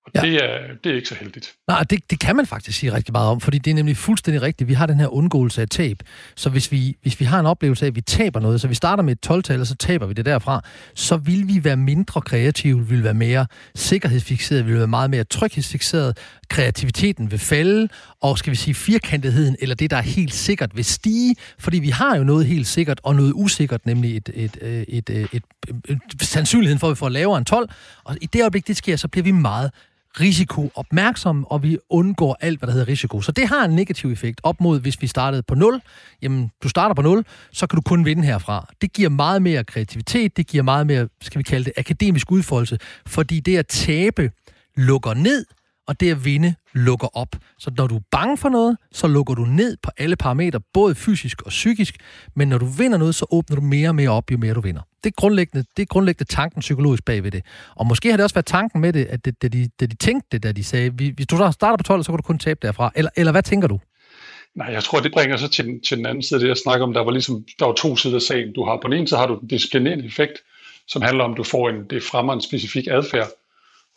Og ja. det, er, det er ikke så heldigt. Nej, det, det kan man faktisk sige rigtig meget om, fordi det er nemlig fuldstændig rigtigt. Vi har den her undgåelse af tab. Så hvis vi, hvis vi har en oplevelse af, at vi taber noget, så vi starter med et 12-tal, og så taber vi det derfra, så vil vi være mindre kreative, vi vil være mere sikkerhedsfixeret, vi vil være meget mere tryghedsfixeret, kreativiteten vil falde, og skal vi sige firkantetheden, eller det, der er helt sikkert, vil stige, fordi vi har jo noget helt sikkert, og noget usikkert, nemlig et, et, et, et, et, et, et, et sandsynligheden for, at vi får lavere end 12, og i det øjeblik, det sker, så bliver vi meget risikoopmærksomme, og vi undgår alt, hvad der hedder risiko. Så det har en negativ effekt op mod, hvis vi startede på 0. Jamen, du starter på 0, så kan du kun vinde herfra. Det giver meget mere kreativitet, det giver meget mere, skal vi kalde det, akademisk udfoldelse, fordi det at tabe lukker ned, og det at vinde lukker op. Så når du er bange for noget, så lukker du ned på alle parametre, både fysisk og psykisk, men når du vinder noget, så åbner du mere og mere op, jo mere du vinder. Det er grundlæggende, det er grundlæggende tanken psykologisk bag ved det. Og måske har det også været tanken med det, at det, da, de, da de tænkte det, da de sagde, hvis du starter på 12, så kan du kun tabe derfra. Eller, eller hvad tænker du? Nej, jeg tror, det bringer så til, til den anden side, det jeg snakker om, der var ligesom, der var to sider af sagen. Du har på den ene side har du den disciplinerende effekt, som handler om, at du får en, det fremmer en specifik adfærd,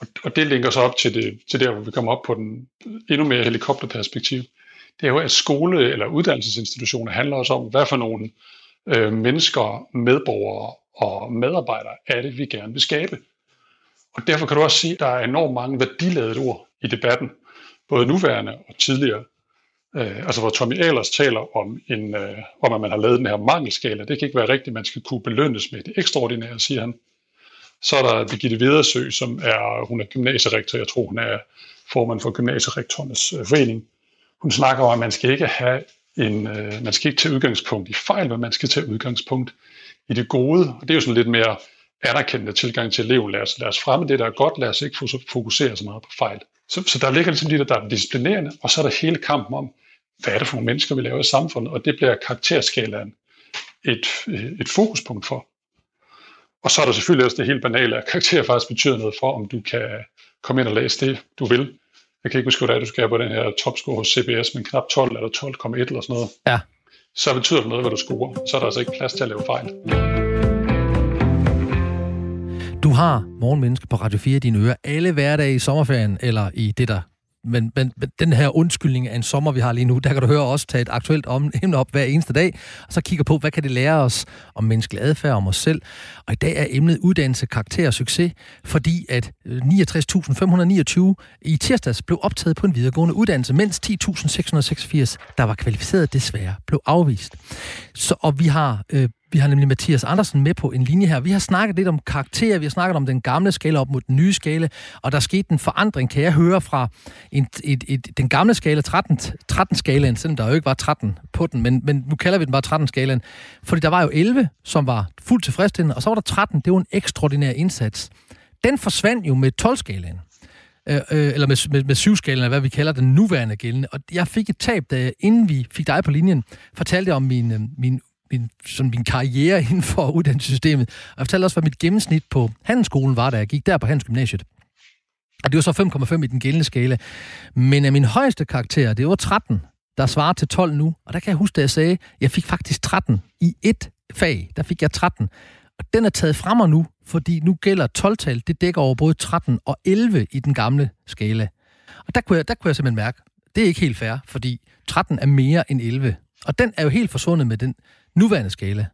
og, og det linker så op til, det, til der, hvor vi kommer op på den endnu mere helikopterperspektiv. Det er jo, at skole- eller uddannelsesinstitutioner handler også om, hvad for nogle øh, mennesker, medborgere og medarbejdere er det, vi gerne vil skabe. Og derfor kan du også sige, at der er enormt mange værdiladede ord i debatten, både nuværende og tidligere. Øh, altså hvor Tommy Ahlers taler om, en, øh, om, at man har lavet den her mangelskala. Det kan ikke være rigtigt, man skal kunne belønnes med det ekstraordinære, siger han. Så er der Birgitte Vedersø, som er, hun er gymnasierektor, jeg tror hun er formand for Gymnasierektorernes øh, Forening. Hun snakker om, at man skal ikke have en, øh, man skal ikke tage udgangspunkt i fejl, men man skal tage udgangspunkt i det gode. Og det er jo sådan lidt mere anerkendende tilgang til eleven. Lad os, lad os fremme det, der er godt. Lad os ikke fokusere så meget på fejl. Så, så der ligger ligesom det, der er disciplinerende, og så er der hele kampen om, hvad er det for nogle mennesker, vi laver i samfundet, og det bliver karakterskalaen et, øh, et fokuspunkt for. Og så er der selvfølgelig også det helt banale, at karakter faktisk betyder noget for, om du kan komme ind og læse det, du vil. Jeg kan ikke huske, hvad du skal på den her topscore hos CBS, men knap 12 eller 12,1 eller sådan noget. Ja. Så betyder det noget, hvad du scorer. Så er der altså ikke plads til at lave fejl. Du har Morgenmenneske på Radio 4 i dine ører alle hverdage i sommerferien, eller i det, der men, men, men den her undskyldning af en sommer, vi har lige nu, der kan du høre os tage et aktuelt emne op hver eneste dag, og så kigger på, hvad kan det lære os om menneskelig adfærd, om os selv. Og i dag er emnet uddannelse, karakter og succes, fordi at øh, 69.529 i tirsdags blev optaget på en videregående uddannelse, mens 10.686, der var kvalificeret, desværre blev afvist. Så, og vi har øh, vi har nemlig Mathias Andersen med på en linje her. Vi har snakket lidt om karakterer, vi har snakket om den gamle skala op mod den nye skala, og der skete en forandring, kan jeg høre fra en, et, et, den gamle skala, 13, 13 skalaen, selvom der jo ikke var 13 på den, men, men nu kalder vi den bare 13 skalaen, fordi der var jo 11, som var fuldt tilfredsstillende, og så var der 13, det var en ekstraordinær indsats. Den forsvandt jo med 12 skalaen øh, øh, eller med, med, med syvskalen, eller hvad vi kalder den nuværende gældende. Og jeg fik et tab, da inden vi fik dig på linjen, fortalte jeg om min, øh, min min, sådan min karriere inden for uddannelsessystemet. Og jeg fortalte også, hvad mit gennemsnit på handelsskolen var, da jeg gik der på Handelsgymnasiet. Og det var så 5,5 i den gældende skala. Men af min højeste karakter, det var 13, der svarer til 12 nu. Og der kan jeg huske, at jeg sagde, at jeg fik faktisk 13 i et fag. Der fik jeg 13. Og den er taget fra mig nu, fordi nu gælder 12-tal, det dækker over både 13 og 11 i den gamle skala. Og der kunne jeg, der kunne jeg simpelthen mærke, det er ikke helt fair, fordi 13 er mere end 11. Og den er jo helt forsvundet med den nuværende skala.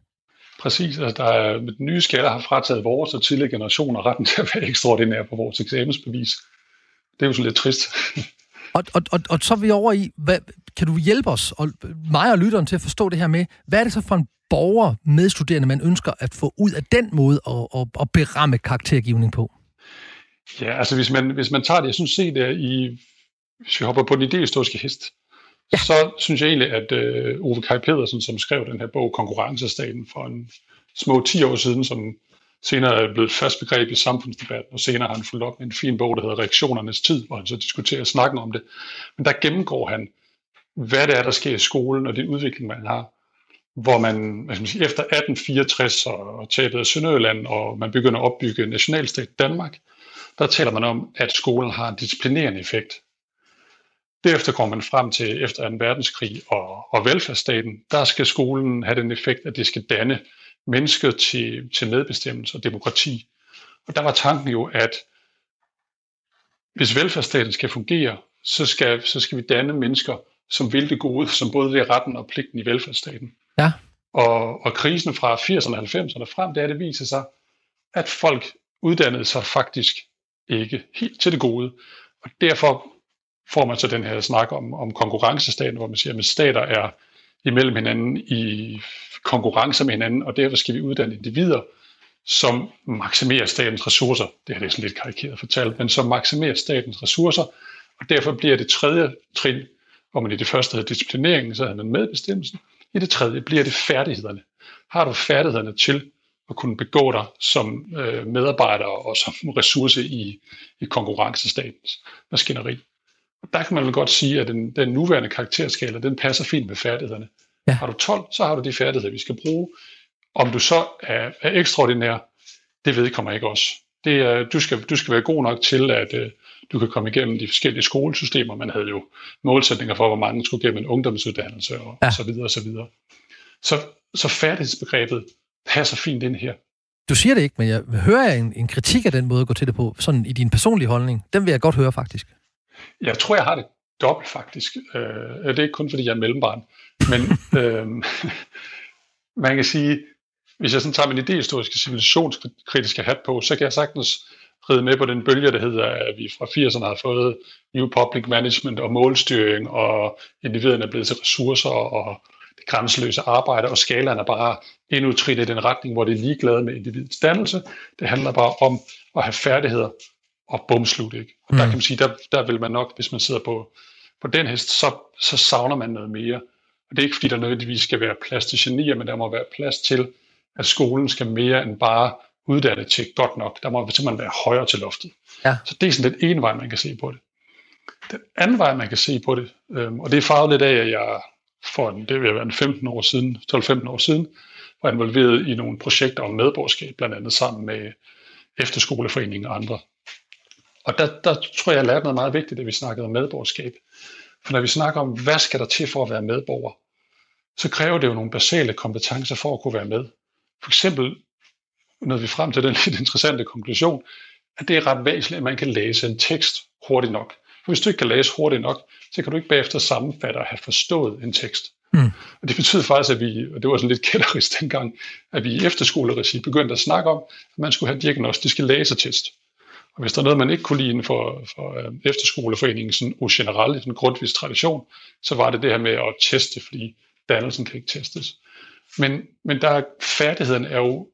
Præcis, altså der er, med den nye skala har frataget vores og tidligere generationer retten til at være ekstraordinær på vores eksamensbevis. Det er jo sådan lidt trist. Og, og, og, og så er vi over i, hvad, kan du hjælpe os, og mig og lytteren, til at forstå det her med, hvad er det så for en borger, medstuderende, man ønsker at få ud af den måde at, at, at beramme karaktergivning på? Ja, altså hvis man, hvis man tager det, jeg synes se det i, hvis vi hopper på den idehistoriske hest, ja. så synes jeg egentlig, at øh, Ove Kaj Pedersen, som skrev den her bog, Konkurrencestaten, for en små 10 år siden, som senere er blevet fast begreb i samfundsdebatten, og senere har han fulgt op med en fin bog, der hedder Reaktionernes tid, hvor han så diskuterer snakken om det. Men der gennemgår han, hvad det er, der sker i skolen, og den udvikling, man har hvor man, hvad skal man sige, efter 1864 og tabet af Sønderjylland, og man begynder at opbygge nationalstat Danmark, der taler man om, at skolen har en disciplinerende effekt. Derefter kommer man frem til efter 2. verdenskrig og, og velfærdsstaten, der skal skolen have den effekt, at det skal danne mennesker til, til medbestemmelse og demokrati. Og der var tanken jo, at hvis velfærdsstaten skal fungere, så skal, så skal vi danne mennesker, som vil det gode, som både vil retten og pligten i velfærdsstaten. Ja. Og, og krisen fra 80'erne og 90'erne frem, det er, det viser sig, at folk uddannede sig faktisk ikke helt til det gode. Og derfor får man så den her snak om, om konkurrencestaten, hvor man siger, at stater er imellem hinanden i konkurrence med hinanden, og derfor skal vi uddanne individer, som maksimerer statens ressourcer. Det her det er sådan lidt karikeret fortalt, men som maksimerer statens ressourcer, og derfor bliver det tredje trin, hvor man i det første hedder disciplineringen, så havde man medbestemmelsen, i det tredje bliver det færdighederne. Har du færdighederne til at kunne begå dig som øh, medarbejder og som ressource i, i konkurrencestatens maskineri. Der kan man vel godt sige, at den, den nuværende karakterskala, den passer fint med færdighederne. Ja. Har du 12, så har du de færdigheder, vi skal bruge. Om du så er, er ekstraordinær, det vedkommer ikke også. Det er, du, skal, du skal være god nok til, at øh, du kan komme igennem de forskellige skolesystemer. Man havde jo målsætninger for, hvor mange skulle gennem en ungdomsuddannelse og, ja. og så videre og så videre. Så, så færdighedsbegrebet passer fint ind her. Du siger det ikke, men jeg hører en, en kritik af den måde at gå til det på, sådan i din personlige holdning. Den vil jeg godt høre faktisk. Jeg tror, jeg har det dobbelt faktisk. Øh, det er ikke kun fordi, jeg er mellembarn. Men øh, man kan sige, hvis jeg sådan tager min idehistoriske civilisationskritiske hat på, så kan jeg sagtens ride med på den bølge, der hedder, at vi fra 80'erne har fået New Public Management og målstyring, og individerne er blevet til ressourcer og det grænseløse arbejde, og skalaen er bare endnu trit i den retning, hvor det er ligeglade med individets dannelse. Det handler bare om at have færdigheder og bumslut. Ikke? Og mm. der kan man sige, der, der vil man nok, hvis man sidder på, på den hest, så, så savner man noget mere. Og det er ikke fordi, der nødvendigvis skal være plads til genier, men der må være plads til, at skolen skal mere end bare uddannet til godt nok. Der må simpelthen være højere til loftet. Ja. Så det er sådan den ene vej, man kan se på det. Den anden vej, man kan se på det, øhm, og det er farvet lidt af, at jeg for en, det vil være en 15 år siden, 12-15 år siden, var involveret i nogle projekter om medborgerskab, blandt andet sammen med Efterskoleforeningen og andre. Og der, der tror jeg, jeg lærte noget meget vigtigt, da vi snakkede om medborgerskab. For når vi snakker om, hvad skal der til for at være medborger, så kræver det jo nogle basale kompetencer for at kunne være med. For eksempel nåede vi frem til den lidt interessante konklusion, at det er ret væsentligt, at man kan læse en tekst hurtigt nok. For hvis du ikke kan læse hurtigt nok, så kan du ikke bagefter sammenfatte og have forstået en tekst. Mm. Og det betyder faktisk, at vi, og det var sådan lidt kætterisk dengang, at vi i efterskoleregi begyndte at snakke om, at man skulle have diagnostiske læsetest. Og hvis der er noget, man ikke kunne lide inden for, for øh, efterskoleforeningen sådan generelt, en grundvis tradition, så var det det her med at teste, fordi dannelsen kan ikke testes. Men, men der færdigheden er jo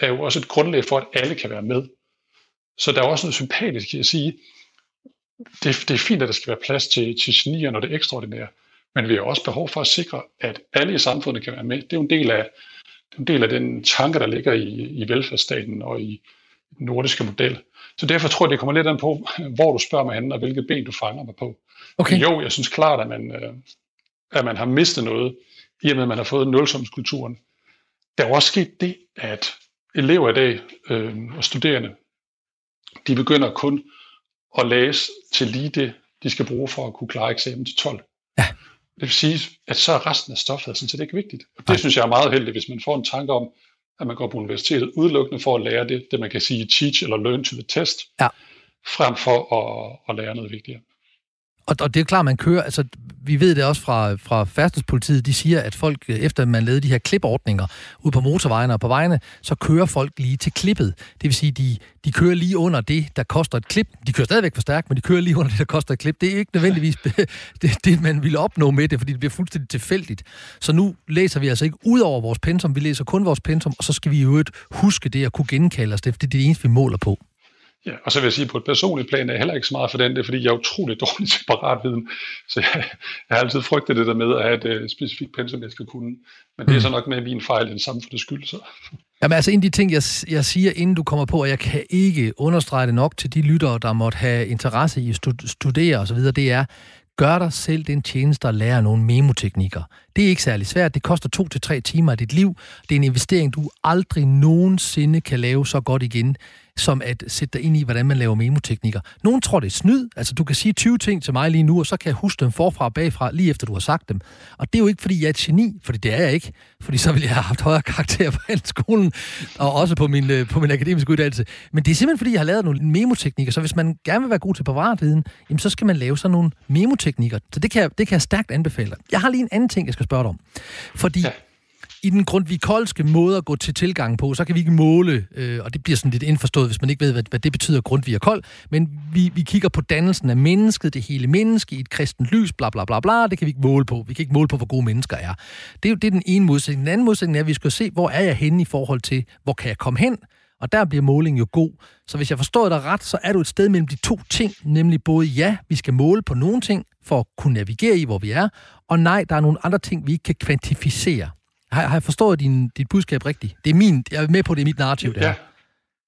er jo også et grundlag for, at alle kan være med. Så der er også noget sympatisk i at sige, det, det er fint, at der skal være plads til, til genier, når det er men vi har også behov for at sikre, at alle i samfundet kan være med. Det er jo en del af, det er en del af den tanke, der ligger i, i velfærdsstaten og i den nordiske model. Så derfor tror jeg, det kommer lidt an på, hvor du spørger mig hen, og hvilket ben du fanger mig på. Okay. Men jo, jeg synes klart, at man, øh, at man har mistet noget, i og med, at man har fået nulsomskulturen. Der er også sket det, at elever i dag øh, og studerende, de begynder kun at læse til lige det, de skal bruge for at kunne klare eksamen til 12. Ja. Det vil sige, at så er resten af stoffet sådan set ikke vigtigt. Og det Nej. synes jeg er meget heldigt, hvis man får en tanke om, at man går på universitetet udelukkende for at lære det, det man kan sige teach eller learn to the test, ja. frem for at, at lære noget vigtigere. Og, og det er klart, man kører, altså vi ved det også fra, fra færdselspolitiet, de siger, at folk, øh, efter man lavede de her klipordninger ud på motorvejene og på vejene, så kører folk lige til klippet. Det vil sige, de, de kører lige under det, der koster et klip. De kører stadigvæk for stærkt, men de kører lige under det, der koster et klip. Det er ikke nødvendigvis det, det, man vil opnå med det, fordi det bliver fuldstændig tilfældigt. Så nu læser vi altså ikke ud over vores pensum, vi læser kun vores pensum, og så skal vi i øvrigt huske det at kunne genkalde os det, for det er det eneste, vi måler på. Ja, og så vil jeg sige, at på et personligt plan er jeg heller ikke så meget for den, det er, fordi jeg er utrolig dårlig til paratviden. Så jeg, jeg har altid frygtet det der med at have et uh, specifikt pensum, jeg skal kunne. Men det er mm. så nok med min fejl end samfundets skyld. Så. Jamen altså, en af de ting, jeg, jeg siger, inden du kommer på, og jeg kan ikke understrege det nok til de lyttere, der måtte have interesse i at studere osv., det er, gør dig selv den tjeneste at lære nogle memoteknikker. Det er ikke særlig svært. Det koster to til tre timer af dit liv. Det er en investering, du aldrig nogensinde kan lave så godt igen som at sætte dig ind i, hvordan man laver memoteknikker. Nogen tror, det er snyd. Altså, du kan sige 20 ting til mig lige nu, og så kan jeg huske dem forfra og bagfra, lige efter du har sagt dem. Og det er jo ikke, fordi jeg er et geni, fordi det er jeg ikke. Fordi så ville jeg have haft højere karakter på skolen, og også på min, øh, på min akademiske uddannelse. Men det er simpelthen, fordi jeg har lavet nogle memoteknikker. Så hvis man gerne vil være god til bevaratviden, jamen, så skal man lave sådan nogle memoteknikker. Så det kan, jeg, det kan jeg stærkt anbefale. Jeg har lige en anden ting, jeg skal spørge dig om. Fordi ja i den grundvikolske måde at gå til tilgang på, så kan vi ikke måle, øh, og det bliver sådan lidt indforstået, hvis man ikke ved, hvad, hvad det betyder grundvig og kold, men vi, vi kigger på dannelsen af mennesket, det hele menneske i et kristent lys, bla bla bla bla, det kan vi ikke måle på. Vi kan ikke måle på, hvor gode mennesker er. Det er jo det er den ene modsætning. Den anden modsætning er, at vi skal se, hvor er jeg henne i forhold til, hvor kan jeg komme hen, og der bliver måling jo god. Så hvis jeg forstår dig ret, så er du et sted mellem de to ting, nemlig både ja, vi skal måle på nogle ting, for at kunne navigere i, hvor vi er, og nej, der er nogle andre ting, vi ikke kan kvantificere. Har, har jeg forstået din, dit budskab rigtigt? Det er min, jeg er med på, det er mit narrativ, det ja.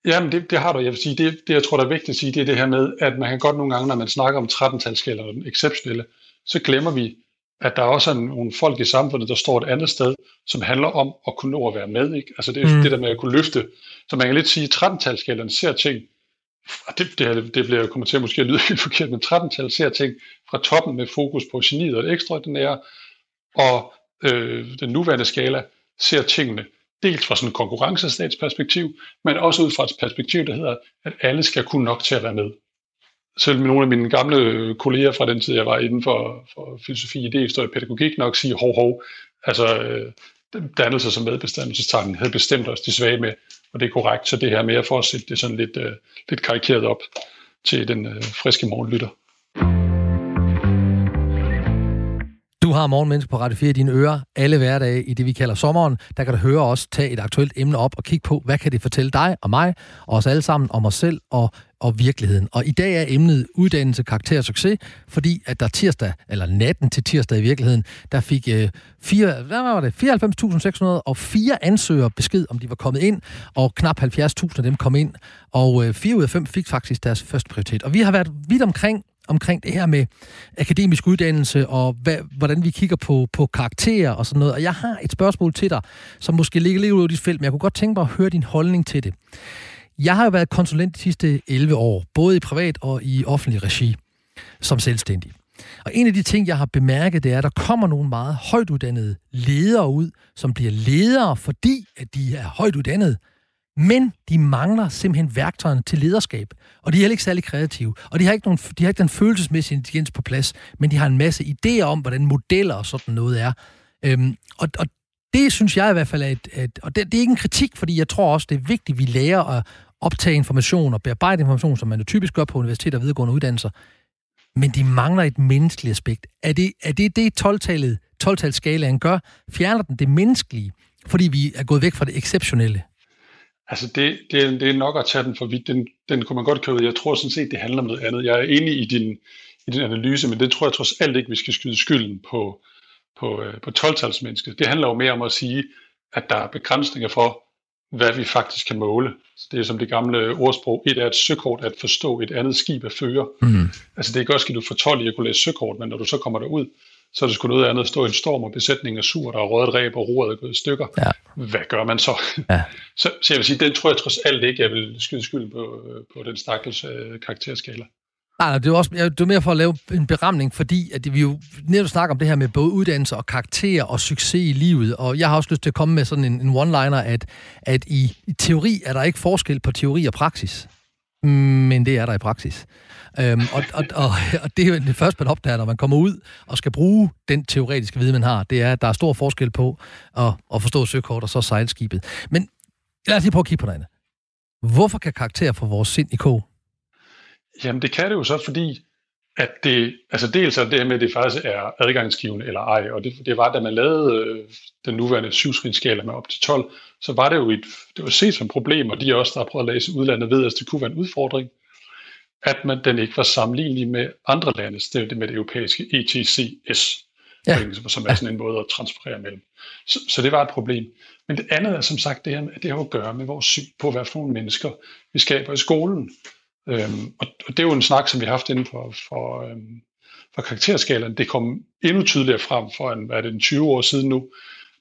Ja, men det, det har du. Jeg vil sige, det, det, jeg tror, der er vigtigt at sige, det er det her med, at man kan godt nogle gange, når man snakker om 13-talsskala og den exceptionelle, så glemmer vi, at der også er nogle folk i samfundet, der står et andet sted, som handler om at kunne nå at være med. Ikke? Altså det er mm. det der med at kunne løfte. Så man kan lidt sige, at 13-talsskalaen ser ting, det, det, det bliver kommer til at måske lyde helt forkert, men 13-tal ser ting fra toppen med fokus på geniet og det ekstraordinære, og øh, den nuværende skala ser tingene dels fra sådan et konkurrencestatsperspektiv, men også ud fra et perspektiv, der hedder, at alle skal kunne nok til at være med. Selv nogle af mine gamle kolleger fra den tid, jeg var inden for, for filosofi, idéhistorie og pædagogik, nok sige, hov, hov, altså øh, dannelse som medbestemmelsestanken havde bestemt os de svage med, og det er korrekt, så det her med at fortsætte det sådan lidt, øh, lidt karikeret op til den øh, friske morgenlytter. Du har Morgenmenneske på Radio 4 i dine ører alle hverdage i det, vi kalder sommeren. Der kan du høre os tage et aktuelt emne op og kigge på, hvad kan det fortælle dig og mig, og os alle sammen om os selv og, og virkeligheden. Og i dag er emnet uddannelse, karakter og succes, fordi at der tirsdag, eller natten til tirsdag i virkeligheden, der fik øh, fire, hvad var det, 94.604 ansøgere besked, om de var kommet ind, og knap 70.000 af dem kom ind, og øh, 4 ud af 5 fik faktisk deres første prioritet. Og vi har været vidt omkring omkring det her med akademisk uddannelse, og hvad, hvordan vi kigger på, på karakterer og sådan noget. Og jeg har et spørgsmål til dig, som måske ligger lidt ud i dit felt, men jeg kunne godt tænke mig at høre din holdning til det. Jeg har jo været konsulent de sidste 11 år, både i privat og i offentlig regi, som selvstændig. Og en af de ting, jeg har bemærket, det er, at der kommer nogle meget højt uddannede ledere ud, som bliver ledere, fordi at de er højt uddannede, men de mangler simpelthen værktøjerne til lederskab. Og de er heller ikke særlig kreative. Og de har ikke, nogen, de har ikke den følelsesmæssige intelligens på plads, men de har en masse idéer om, hvordan modeller og sådan noget er. Øhm, og, og det synes jeg i hvert fald er et, et og det, det er ikke en kritik, fordi jeg tror også, det er vigtigt, at vi lærer at optage information og bearbejde information, som man jo typisk gør på universiteter og videregående uddannelser. Men de mangler et menneskeligt aspekt. Er det er det, det 12-tallet, 12 gør? Fjerner den det menneskelige, fordi vi er gået væk fra det exceptionelle? Altså det, det, er, det er nok at tage den for vidt. Den, den kunne man godt køre ud. Jeg tror sådan set, det handler om noget andet. Jeg er enig i din, i din analyse, men det tror jeg trods alt ikke, vi skal skyde skylden på, på, øh, på 12-talsmennesket. Det handler jo mere om at sige, at der er begrænsninger for, hvad vi faktisk kan måle. Det er som det gamle ordsprog, et er et søkort at forstå, et andet skib at føre. Mm. Altså det er godt, at du få 12 i at kunne læse søkort, men når du så kommer derud, så er det sgu noget andet at stå i en storm, og besætningen er sur, der er røget ræb, og roret er gået i stykker. Ja. Hvad gør man så? Ja. så? Så jeg vil sige, den tror jeg trods alt ikke, jeg vil skyde skylden på, på den stakkels øh, karakterskala. Nej, det er, også, det er mere for at lave en beramning, fordi at vi jo netop snakker om det her med både uddannelse og karakter og succes i livet, og jeg har også lyst til at komme med sådan en, en one-liner, at, at i, i teori er der ikke forskel på teori og praksis. men det er der i praksis. Øhm, og, og, og, og det er jo det første, man opdager, når man kommer ud og skal bruge den teoretiske viden, man har, det er, at der er stor forskel på at, at forstå søkort og så sejlskibet. Men lad os lige prøve at kigge på noget Hvorfor kan karakter få vores sind i kog? Jamen det kan det jo så, fordi at det, altså dels er det med, at det faktisk er adgangsgivende eller ej, og det, det var, da man lavede øh, den nuværende syvskala med op til 12, så var det jo et, det var set som et problem, og de også, der har prøvet at læse udlandet, ved, at det kunne være en udfordring, at man, den ikke var sammenlignelig med andre lande, det, det med det europæiske ETCS, ja. som er sådan en måde at transferere mellem. Så, så det var et problem. Men det andet er som sagt det her med, at det har at gøre med vores syn på, hvad for nogle mennesker vi skaber i skolen. Øhm, og, og det er jo en snak, som vi har haft inden for, for, øhm, for karakterskalaen. Det kom endnu tydeligere frem for en, hvad er det, en 20 år siden nu,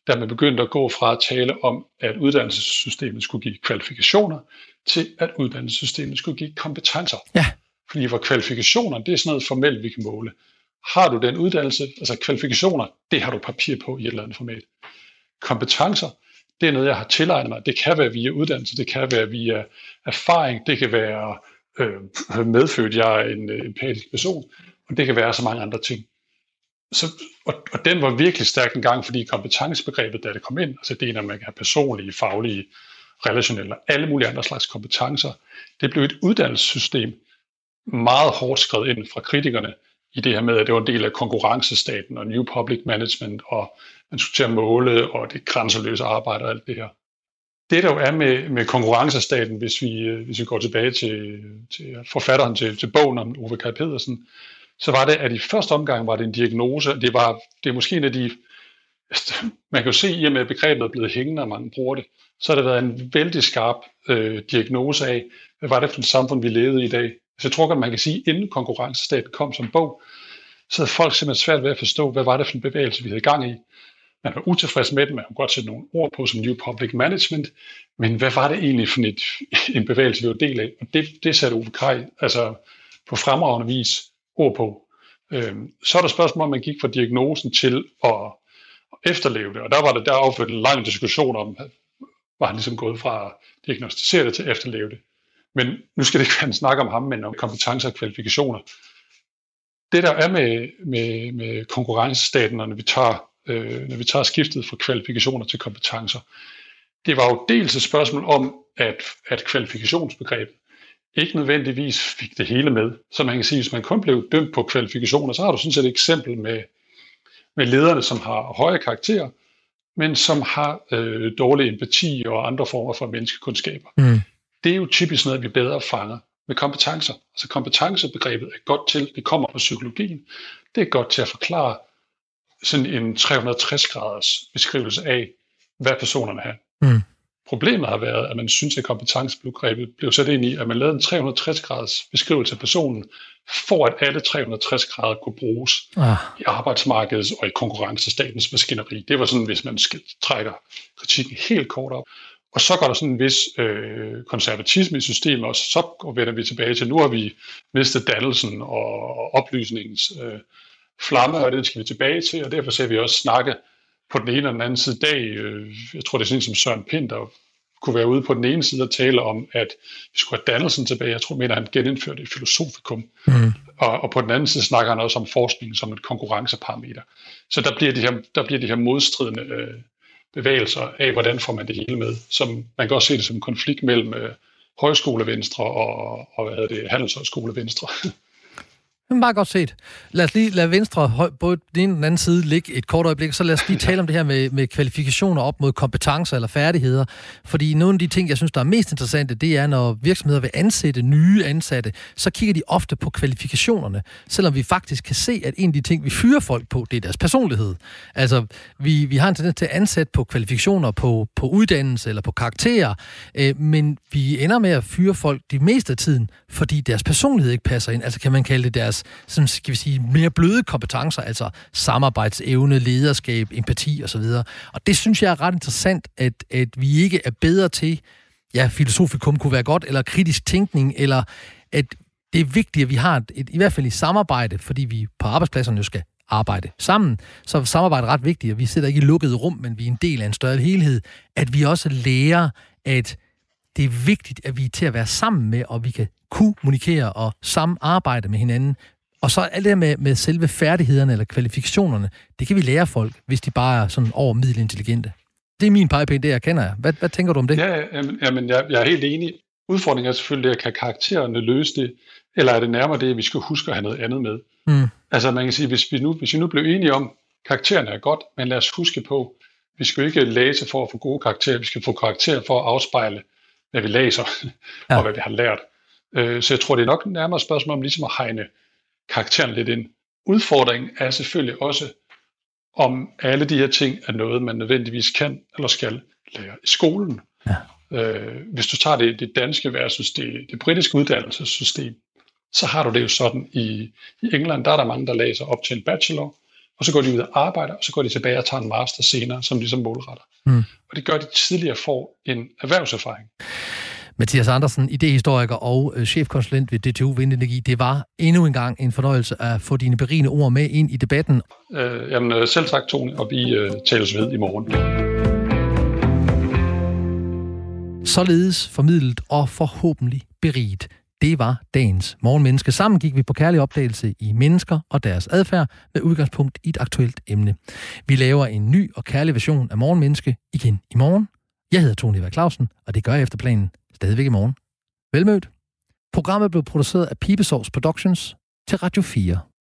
da man begyndte at gå fra at tale om, at uddannelsessystemet skulle give kvalifikationer, til at uddannelsessystemet skulle give kompetencer. Ja. Fordi hvor kvalifikationer, det er sådan noget formelt, vi kan måle. Har du den uddannelse, altså kvalifikationer, det har du papir på i et eller andet format. Kompetencer, det er noget, jeg har tilegnet mig. Det kan være via uddannelse, det kan være via erfaring, det kan være øh, medfødt, jeg er en øh, empatisk person, og det kan være så mange andre ting. Så, og, og den var virkelig stærk en gang, fordi kompetencebegrebet, da det kom ind, altså det er, når man kan have personlige, faglige, relationelle og alle mulige andre slags kompetencer, det blev et uddannelsessystem meget hårdt skrevet ind fra kritikerne i det her med, at det var en del af konkurrencestaten og New Public Management, og man skulle til at måle, og det grænseløse arbejde og alt det her. Det der jo er med, med konkurrencestaten, hvis vi, øh, hvis vi går tilbage til, til forfatteren til, til bogen om Ove Kaj Pedersen, så var det, at i første omgang var det en diagnose, det, var, det er måske en af de, man kan jo se, i og med at begrebet er blevet hængende, når man bruger det, så har det været en vældig skarp øh, diagnose af, hvad var det for et samfund, vi levede i i dag. Så jeg tror godt, man kan sige, inden konkurrencestaten kom som bog, så havde folk simpelthen svært ved at forstå, hvad var det for en bevægelse, vi havde gang i man var utilfreds med den, man kunne godt sætte nogle ord på som New Public Management, men hvad var det egentlig for et, en bevægelse, vi var del af? Og det, det satte Ove Kaj altså på fremragende vis ord på. Øhm, så er der spørgsmål, om man gik fra diagnosen til at, efterleve det, og der var det der afført en lang diskussion om, var han ligesom gået fra at diagnostisere det til at efterleve det. Men nu skal det ikke være en snak om ham, men om kompetencer og kvalifikationer. Det der er med, med, med konkurrencestaten, når vi tager øh, når vi tager skiftet fra kvalifikationer til kompetencer. Det var jo dels et spørgsmål om, at, at kvalifikationsbegrebet ikke nødvendigvis fik det hele med. Så man kan sige, hvis man kun blev dømt på kvalifikationer, så har du sådan set et eksempel med, med lederne, som har høje karakterer, men som har øh, dårlig empati og andre former for menneskekundskaber. Mm. Det er jo typisk noget, vi bedre fanger med kompetencer. Altså kompetencebegrebet er godt til, det kommer fra psykologien, det er godt til at forklare, sådan en 360-graders beskrivelse af, hvad personerne har. Mm. Problemet har været, at man synes, at kompetencebegrebet blev sat ind i, at man lavede en 360-graders beskrivelse af personen, for at alle 360 grader kunne bruges ah. i arbejdsmarkedets og i konkurrencestatens maskineri. Det var sådan, hvis man trækker kritikken helt kort op. Og så går der sådan en vis øh, konservatisme i systemet, og så vender vi tilbage til, nu har vi mistet dannelsen og oplysningens øh, flamme, og den skal vi tilbage til, og derfor ser vi også snakke på den ene eller den anden side dag. Øh, jeg tror, det er sådan som Søren Pind, der kunne være ude på den ene side og tale om, at vi skulle have dannelsen tilbage. Jeg tror, mener, han genindførte et filosofikum. Mm. Og, og på den anden side snakker han også om forskning som et konkurrenceparameter. Så der bliver de her, der bliver de her modstridende øh, bevægelser af, hvordan får man det hele med. Som, man kan også se det som en konflikt mellem øh, højskolevenstre og, og hvad hedder det, handelshøjskolevenstre. Det er meget godt set. Lad os lige lade Venstre, både den ene og den anden side, ligge et kort øjeblik, så lad os lige tale om det her med, med kvalifikationer op mod kompetencer eller færdigheder. Fordi nogle af de ting, jeg synes, der er mest interessante, det er, når virksomheder vil ansætte nye ansatte, så kigger de ofte på kvalifikationerne, selvom vi faktisk kan se, at en af de ting, vi fyrer folk på, det er deres personlighed. Altså, vi, vi har en tendens til at ansætte på kvalifikationer, på, på uddannelse eller på karakterer, øh, men vi ender med at fyre folk de meste af tiden, fordi deres personlighed ikke passer ind. Altså kan man kalde det deres sådan, skal vi sige, mere bløde kompetencer, altså samarbejdsevne, lederskab, empati osv. Og det synes jeg er ret interessant, at, at vi ikke er bedre til, ja, filosofikum kunne være godt, eller kritisk tænkning, eller at det er vigtigt, at vi har et, et, i hvert fald i samarbejde, fordi vi på arbejdspladserne jo skal arbejde sammen, så er samarbejde ret vigtigt, og vi sidder ikke i lukkede rum, men vi er en del af en større helhed, at vi også lærer at det er vigtigt, at vi er til at være sammen med, og vi kan kommunikere og samarbejde med hinanden. Og så alt det med, med selve færdighederne eller kvalifikationerne, det kan vi lære folk, hvis de bare er sådan over middelintelligente. Det er min pegepind, det jeg kender jeg. Hvad, hvad tænker du om det? Ja, jamen, jamen jeg, jeg er helt enig. Udfordringen er selvfølgelig, at kan karaktererne løse det, eller er det nærmere det, at vi skal huske at have noget andet med? Mm. Altså man kan sige, hvis vi, nu, hvis vi nu blev enige om, karaktererne er godt, men lad os huske på, vi skal jo ikke læse for at få gode karakterer, vi skal få karakterer for at afspejle, hvad vi læser ja. og hvad vi har lært. Øh, så jeg tror, det er nok nærmere et spørgsmål om ligesom at hegne karakteren lidt ind. Udfordringen er selvfølgelig også, om alle de her ting er noget, man nødvendigvis kan eller skal lære i skolen. Ja. Øh, hvis du tager det, det danske versus det, det britiske uddannelsessystem, så har du det jo sådan i, i England, der er der mange, der læser op til en bachelor, og så går de ud og arbejder, og så går de tilbage og tager en master senere, som ligesom målretter. Mm. Og det gør, at de tidligere får en erhvervserfaring. Mathias Andersen, idehistoriker og øh, chefkonsulent ved DTU Vindenergi. Det var endnu en gang en fornøjelse at få dine berigende ord med ind i debatten. Øh, jamen øh, selv tak, Tone, og vi øh, tales ved i morgen. Således formidlet og forhåbentlig beriget. Det var dagens morgenmenneske. Sammen gik vi på kærlig opdagelse i mennesker og deres adfærd med udgangspunkt i et aktuelt emne. Vi laver en ny og kærlig version af Morgenmenneske igen i morgen. Jeg hedder Tony Vær Clausen, og det gør jeg efter planen stadigvæk i morgen. Velmødt. Programmet blev produceret af Pibesovs Productions til Radio 4.